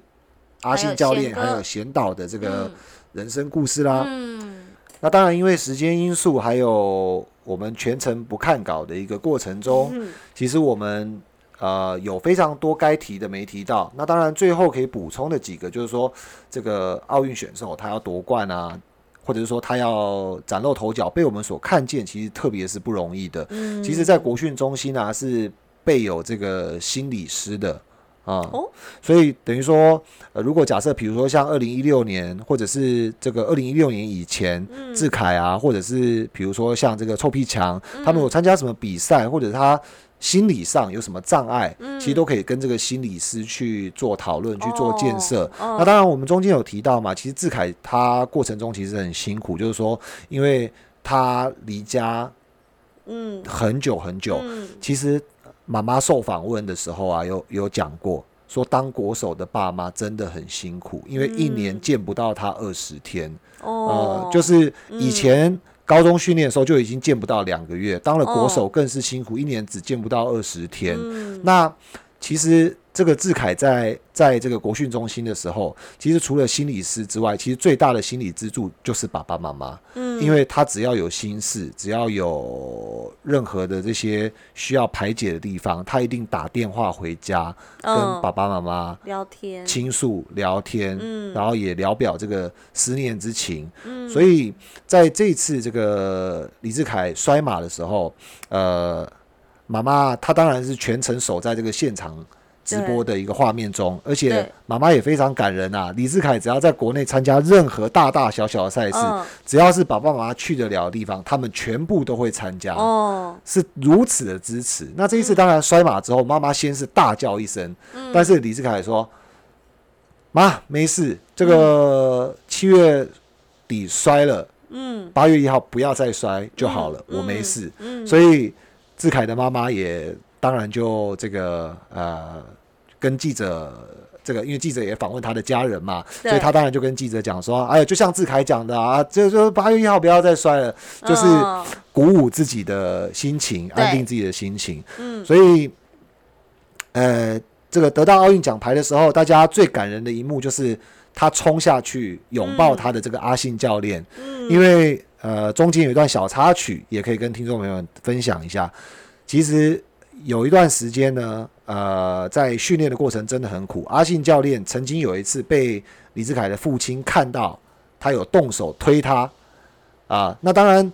阿信教练，还有贤导的这个人生故事啦。嗯。那当然，因为时间因素，还有我们全程不看稿的一个过程中，其实我们呃有非常多该提的没提到。那当然，最后可以补充的几个，就是说这个奥运选手他要夺冠啊，或者是说他要崭露头角，被我们所看见，其实特别是不容易的。其实，在国训中心啊，是备有这个心理师的。啊，所以等于说，呃，如果假设，比如说像二零一六年，或者是这个二零一六年以前，志凯啊，或者是比如说像这个臭屁强，他们有参加什么比赛，或者他心理上有什么障碍，其实都可以跟这个心理师去做讨论，去做建设。那当然，我们中间有提到嘛，其实志凯他过程中其实很辛苦，就是说，因为他离家，嗯，很久很久，其实。妈妈受访问的时候啊，有有讲过，说当国手的爸妈真的很辛苦，因为一年见不到他二十天。哦，就是以前高中训练的时候就已经见不到两个月，当了国手更是辛苦，一年只见不到二十天。那其实。这个志凯在在这个国训中心的时候，其实除了心理师之外，其实最大的心理支柱就是爸爸妈妈。嗯，因为他只要有心事，只要有任何的这些需要排解的地方，他一定打电话回家跟爸爸妈妈聊天、倾诉、聊天，嗯，然后也聊表这个思念之情。嗯，所以在这次这个李志凯摔马的时候，呃，妈妈她当然是全程守在这个现场。直播的一个画面中，而且妈妈也非常感人啊。李志凯只要在国内参加任何大大小小的赛事，只要是爸爸妈妈去得了的地方，他们全部都会参加。哦，是如此的支持。那这一次当然摔马之后，妈妈先是大叫一声，但是李志凯说：“妈，没事，这个七月底摔了，嗯，八月一号不要再摔就好了，我没事。”嗯，所以志凯的妈妈也当然就这个呃。跟记者这个，因为记者也访问他的家人嘛，所以他当然就跟记者讲说：“哎呀，就像志凯讲的啊，就就八月一号不要再摔了，就是鼓舞自己的心情，安定自己的心情。”嗯，所以，呃，这个得到奥运奖牌的时候，大家最感人的一幕就是他冲下去拥抱他的这个阿信教练。嗯，因为呃，中间有一段小插曲，也可以跟听众朋友们分享一下。其实有一段时间呢。呃，在训练的过程真的很苦。阿信教练曾经有一次被李志凯的父亲看到，他有动手推他啊。那当然，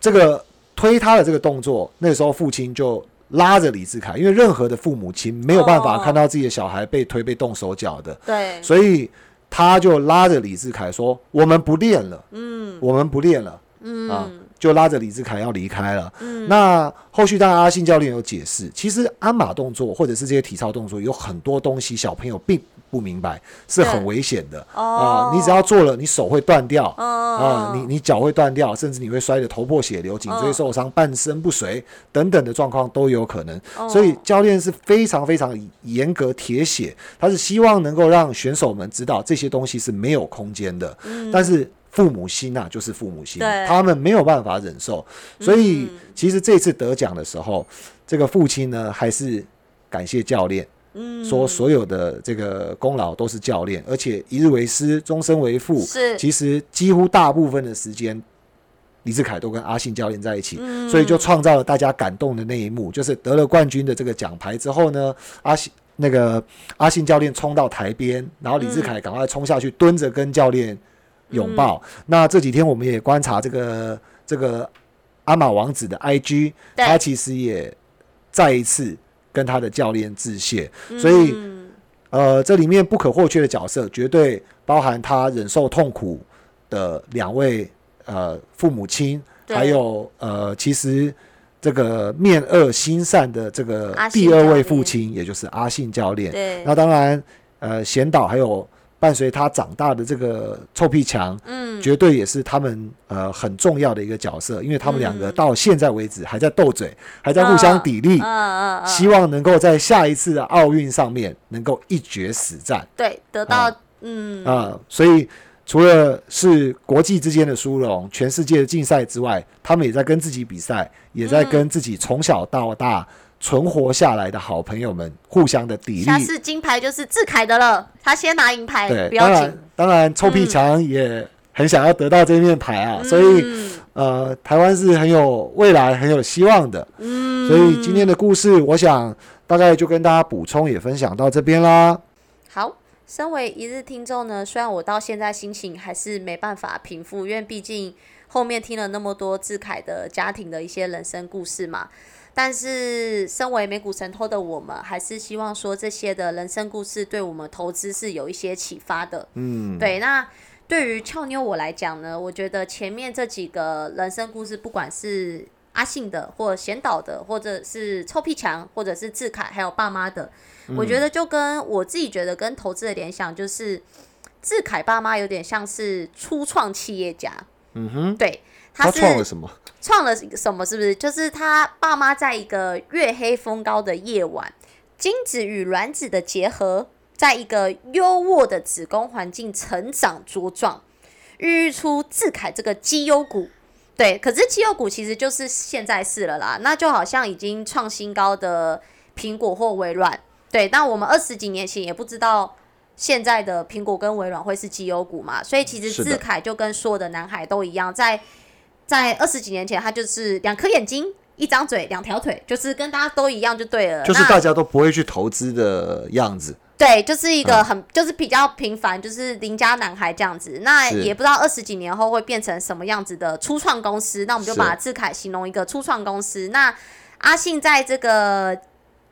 这个推他的这个动作，那时候父亲就拉着李志凯，因为任何的父母亲没有办法看到自己的小孩被推、被动手脚的。对，所以他就拉着李志凯说：“我们不练了，嗯，我们不练了，嗯啊。”就拉着李志凯要离开了。嗯，那后续当然阿信教练有解释，其实鞍马动作或者是这些体操动作有很多东西小朋友并不明白，是很危险的啊！你只要做了，你手会断掉啊，你你脚会断掉，甚至你会摔得头破血流、颈椎受伤、半身不遂等等的状况都有可能。所以教练是非常非常严格铁血，他是希望能够让选手们知道这些东西是没有空间的。嗯，但是。父母心呐，就是父母心，他们没有办法忍受，所以其实这次得奖的时候，这个父亲呢，还是感谢教练，嗯，说所有的这个功劳都是教练，而且一日为师，终身为父，是，其实几乎大部分的时间，李志凯都跟阿信教练在一起，所以就创造了大家感动的那一幕，就是得了冠军的这个奖牌之后呢，阿信那个阿信教练冲到台边，然后李志凯赶快冲下去蹲着跟教练。拥抱。那这几天我们也观察这个这个阿玛王子的 IG，他其实也再一次跟他的教练致谢。所以，嗯呃，这里面不可或缺的角色，绝对包含他忍受痛苦的两位呃父母亲，还有呃，其实这个面恶心善的这个第二位父亲，也就是阿信教练。对，那当然，呃，贤导还有伴随他长大的这个臭屁强，嗯，绝对也是他们呃很重要的一个角色，因为他们两个嗯。到现在为止还在斗嘴，还在互相砥砺，嗯嗯嗯，希望能够在下一次的奥运上面能够一决死战。对得到嗯。啊、所以除了是国际之间的殊荣，全世界的竞赛之外，他们也在跟自己比赛，也在跟自己从小到大存活下来的好朋友们互相的砥砺。下次金牌就是志凯的了，他先拿银牌，对，不要紧当然，臭屁强也很想要得到这面牌啊，所以嗯呃，台湾是很有未来、很有希望的。嗯所以今天的故事，我想大概就跟大家补充也分享到这边啦。好。身为一日听众呢，虽然我到现在心情还是没办法平复，因为毕竟后面听了那么多志凯的家庭的一些人生故事嘛。但是，身为美股神偷的我们，还是希望说这些的人生故事对我们投资是有一些启发的。嗯，对，那对于俏妞我来讲呢，我觉得前面这几个人生故事，不管是阿信的，或贤导的，或者是臭屁强，或者是志凯，还有爸妈的，我觉得就跟我自己觉得跟投资的联想，就是志凯爸妈有点像是初创企业家，嗯哼，对，他是创了什么？创了什么？是不是？就是他爸妈在一个月黑风高的夜晚，精子与卵子的结合，在一个优渥的子宫环境成长茁壮，孕育出志凯这个绩优股。对，可是绩优股其实就是现在是了啦，那就好像已经创新高的苹果或微软。对，那我们二十几年前也不知道现在的苹果跟微软会是绩优股嘛，所以其实志凯就跟所有的男孩都一样，在在二十几年前，他就是两颗眼睛、一张嘴、两条腿，就是跟大家都一样就对了。就是大家都不会去投资的样子。对，就是一个嗯很、就是比较平凡，就是邻家男孩这样子。那也不知道二十几年后会变成什么样子的初创公司。那我们就把志凯形容一个初创公司。那阿信在这个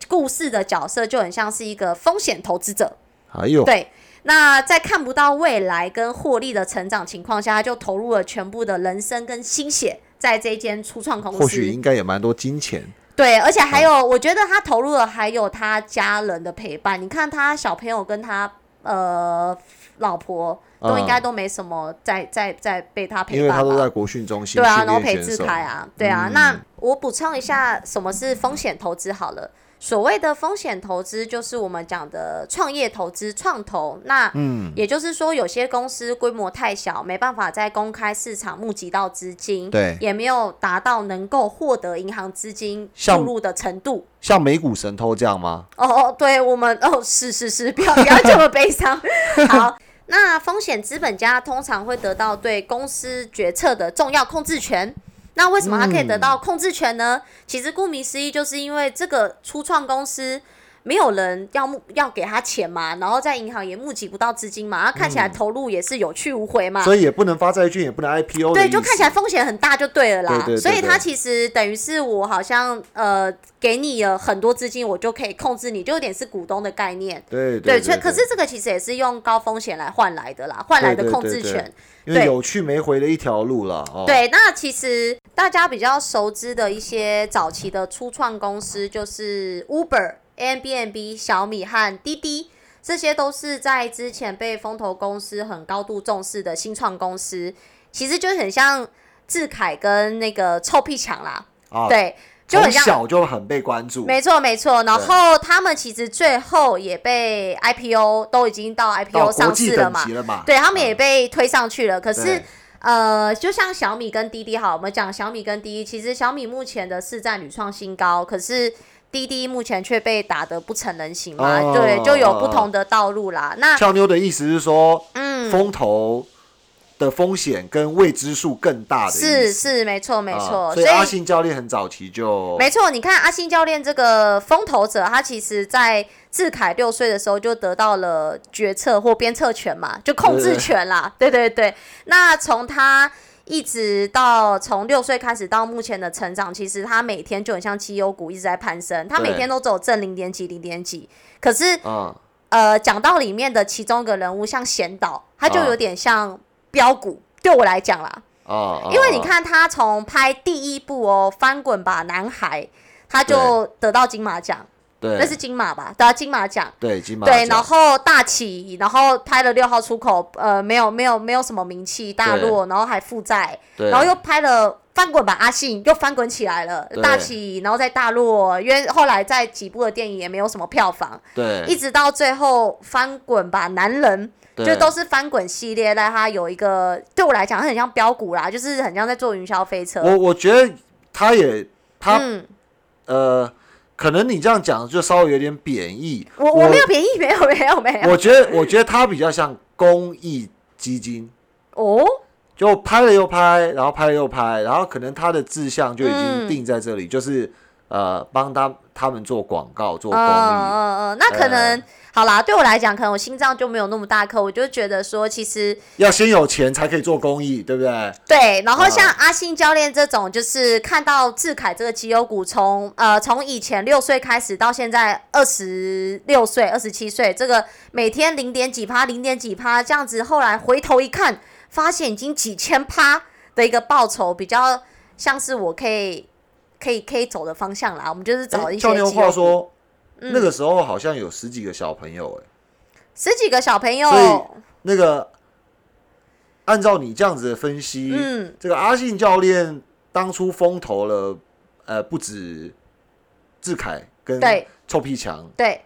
故事的角色就很像是一个风险投资者。还有，对，那在看不到未来跟获利的成长情况下，他就投入了全部的人生跟心血在这间初创公司。或许应该也蛮多金钱。对，而且还有，我觉得他投入了还有他家人的陪伴。你看他小朋友跟他呃老婆都应该都没什么在在在被他陪伴因为。他都在国训中心对啊，然后陪志练选手。凯啊，对啊。嗯那我补充一下，什么是风险投资好了。所谓的风险投资，就是我们讲的创业投资、创投。那嗯，也就是说，有些公司规模太小，没办法在公开市场募集到资金，对也没有达到能够获得银行资金注入的程度。像美股神偷这样吗？哦哦，对我们哦，是是是，不要不要这么悲伤。好，那风险资本家通常会得到对公司决策的重要控制权。那为什么他可以得到控制权呢？其实顾名思义，就是因为这个初创公司没有人要募要给他钱嘛，然后在银行也募集不到资金嘛，他看起来投入也是有去无回嘛。所以也不能发债券，也不能 IPO 的对，就看起来风险很大就对了啦。对对对所以它其实等于是我好像呃给你了很多资金，我就可以控制你，就有点是股东的概念。对对，对所以可是这个其实也是用高风险来换来的啦，换来的对对对对控制权。因为对有去没回的一条路了。哦，对，那其实大家比较熟知的一些早期的初创公司，就是 Uber、Airbnb、小米和滴滴，这些都是在之前被风投公司很高度重视的新创公司。其实就很像志凯跟那个臭屁强啦，啊，对，就很像。小就很被关注。没错，没错。然后他们其实最后也被 IPO 都已经到到 IPO 上市了嘛？对他们也嗯被推上去了。可是呃，就像小米跟滴滴好，我们讲小米跟滴滴，其实小米目前的市占屡创新高，可是滴滴目前却被打得不成人形嘛，哦对，就有不同的道路啦。那俏妞的意思是说，嗯，风投的风险跟未知数更大的意是思。是没错没啊错，所以阿信教练很早期就没错，你看阿信教练这个风投者，他其实在志凯六岁的时候就得到了决策或鞭策权嘛，就控制权啦。对对对，那从他一直到从六岁开始到目前的成长，其实他每天就很像绩优股一直在攀升，他每天都只有正零点几零点几，可是嗯，呃，讲到里面的其中一个人物，像贤导，他就啊有点像标股，对我来讲啦，哦，哦因为你，看他从拍第一部哦，《翻滚吧，男孩》，他就得到金马奖，对，那是金马吧？得到金马奖。对金马对，然后大起，然后拍了六号出口，呃，没有没有没有什么名气，大落，然后还负债，然后又拍了翻滚吧阿信，又翻滚起来了，大起，然后在大落，因为后来在几部的电影也没有什么票房，对。一直到最后翻滚吧男人，就都是翻滚系列，但它有一个对我来讲它很像标股啦，就是很像在做云霄飞车。我我觉得他也他、嗯，呃，可能你这样讲就稍微有点贬义。我我没有贬义，没有没有没有。我觉得我觉得他比较像公益基金，哦，就拍了又拍，然后拍了又拍，然后可能他的志向就已经嗯定在这里，就是呃帮他他们做广告做嗯公益。嗯嗯，那可能、呃好啦，对我来讲，可能我心脏就没有那么大颗，我就觉得说，其实要先有钱才可以做公益，对不对？对，然后嗯像阿信教练这种，就是看到志凯这个绩优股从呃从以前六岁开始到现在二十六岁、二十七岁，这个每天零点几趴、零点几趴这样子，后来回头一看，发现已经几千趴的一个报酬，比较像是我可以可以可以走的方向啦。我们就是找一些哎教练话说，嗯那个时候好像有十几个小朋友、哎，十几个小朋友，所以那个按照你这样子的分析，嗯，这个阿信教练当初风投了，呃，不止志凯跟对臭屁强对。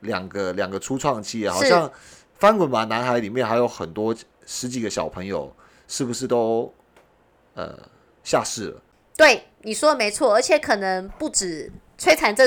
两个两个初创企业，好像翻滚吧男孩里面还有很多十几个小朋友，是不是都呃下市了？对，你说的没错，而且可能不止摧残这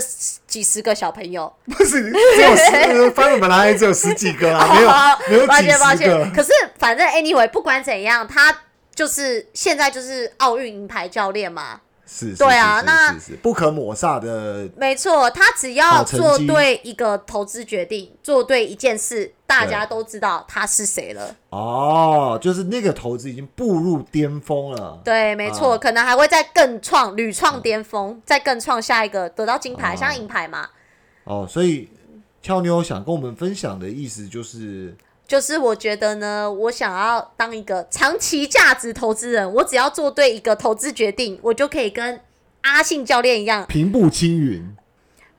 几十个小朋友。不是只有十，翻滚本来只有十几个啊，没有没有几抱歉抱十歉，个。可是反正 anyway，不管怎样，他就是现在就是奥运银牌教练嘛。是，对啊那不可抹煞的没错，他只要做对一个投资决定，做对一件事，大家都知道他是谁了。哦，就是那个投资已经步入巅峰了。对，没错，啊可能还会再更创屡创巅峰，再更创下一个得到金牌，哦像银牌嘛。哦，所以俏妞想跟我们分享的意思就是，就是我觉得呢，我想要当一个长期价值投资人，我只要做对一个投资决定，我就可以跟阿信教练一样，平步青云。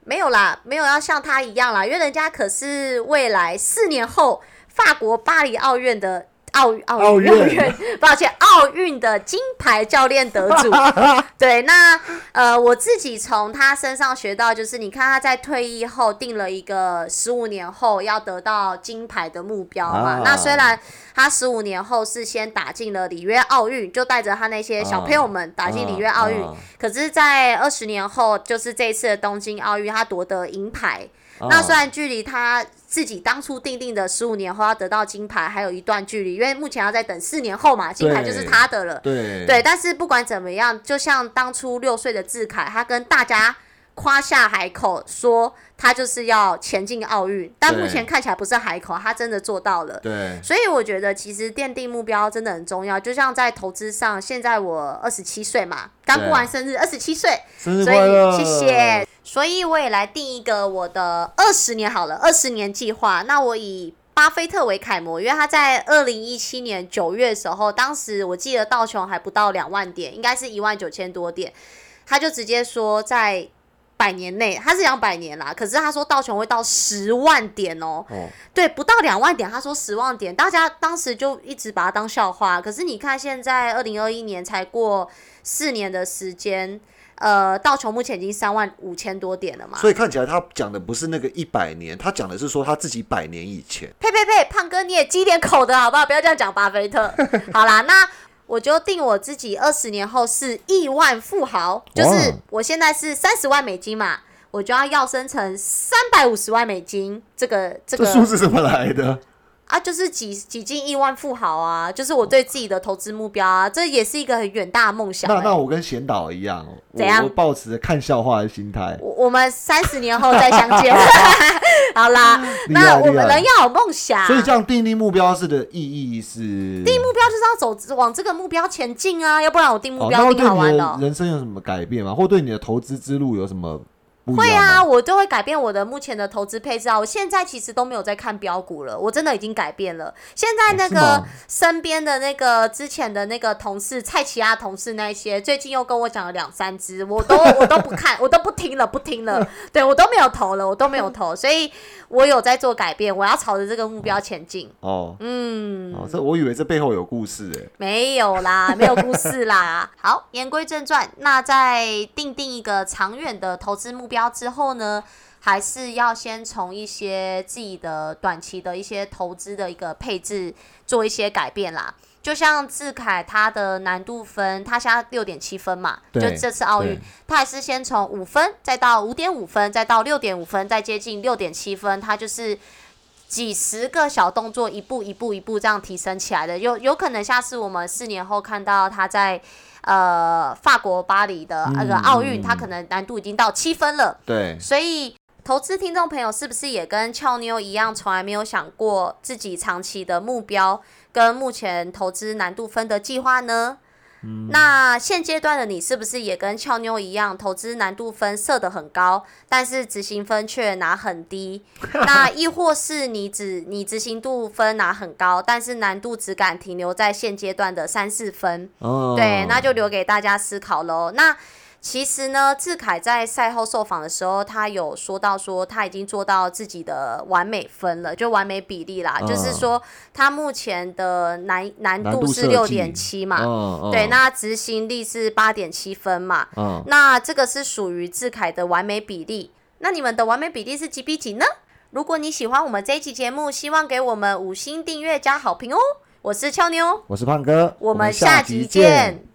没有啦，没有要像他一样啦，因为人家可是未来四年后法国巴黎奥运的奥奥奥运运 抱歉，奥运的金牌教练得主。对，那呃，我自己从他身上学到，就是你看他在退役后定了一个十五年后要得到金牌的目标嘛。啊那虽然他十五年后是先打进了里约奥运，就带着他那些小朋友们打进里约奥运，啊可是，在二十年后，就是这一次的东京奥运，他夺得银牌。啊那虽然距离他自己当初定定的十五年后要得到金牌还有一段距离，因为目前要再等四年后嘛，金牌就是他的了。对对，但是不管怎么样，就像当初六岁的志凯，他跟大家夸下海口说他就是要前进奥运，但目前看起来不是海口，他真的做到了。对，所以我觉得其实奠定目标真的很重要，就像在投资上，现在我二十七岁嘛，刚过完生日，二十七岁，生日所快乐，以谢谢。所以我也来定一个我的二十年好了，二十年计划。那我以巴菲特为楷模，因为他在二零一七年九月的时候，当时我记得道琼还不到两万点，应该是一万九千多点，他就直接说在百年内，他是讲百年啦，可是他说道琼会到十万点哦、哦，对，不到两万点，他说十万点，大家当时就一直把它当笑话。可是你看，现在二零二一年才过四年的时间，呃，道琼目前已经三万五千多点了嘛。所以看起来他讲的不是那个一百年，他讲的是说他自己百年以前。呸呸呸，胖哥你也积点口的好不好？不要这样讲巴菲特。好啦，那我就定我自己二十年后是亿万富豪，就是我现在是三十万美金嘛，我就要要升成三百五十万美金。这个这这个数字怎么来的？啊，就是几几进亿万富豪啊，就是我对自己的投资目标啊，这也是一个很远大的梦想、欸。那那我跟贤导一样，怎样我我抱持着看笑话的心态。我我们三十年后再相见。好啦，那我们人要有梦想，所以这样定立目标式的意义是定目标就是要走往这个目标前进啊，要不然我定目哦，标定那会对好玩的哦。你的人生有什么改变吗？或对你的投资之路有什么会？啊，我就会改变我的目前的投资配置啊。我现在其实都没有在看标股了，我真的已经改变了。现在那个身边的那个之前的那个同事蔡奇亚同事那些，最近又跟我讲了两三只，我都我都不看，我都不听了，不听了。对我都没有投了，我都没有投，所以我有在做改变，我要朝着这个目标前进。哦嗯，哦，这我以为这背后有故事哎。没有啦，没有故事啦。好，言归正传，那在定定一个长远的投资目标之后呢，还是要先从一些自己的短期的一些投资的一个配置做一些改变啦。就像志凯他的难度分，他现在六点七分嘛，就这次奥运，他还是先从五分，再到五点五分，再到六点五分，再接近六点七分，他就是几十个小动作，一步一步一步这样提升起来的。有有可能下次我们四年后看到他在呃法国巴黎的那个嗯奥运，嗯他可能难度已经到七分了。对，所以，投资听众朋友是不是也跟俏妞一样，从来没有想过自己长期的目标跟目前投资难度分的计划呢？那现阶段的你是不是也跟俏妞一样，投资难度分设得很高，但是执行分却拿很低？那亦或是你只你执行度分拿很高，但是难度只敢停留在现阶段的三四分？哦，对，那就留给大家思考喽。那其实呢，志凯在赛后受访的时候，他有说到说他已经做到自己的完美分了，就完美比例啦。就是嗯说，他目前的难难难度是六点七嘛，嗯对，那执行力是八点七分嘛，嗯，那这个是属于志凯的完美比例。那你们的完美比例是几比几呢？如果你喜欢我们这一期节目，希望给我们五星订阅加好评哦。我是俏妞，我是胖哥，我们下集见。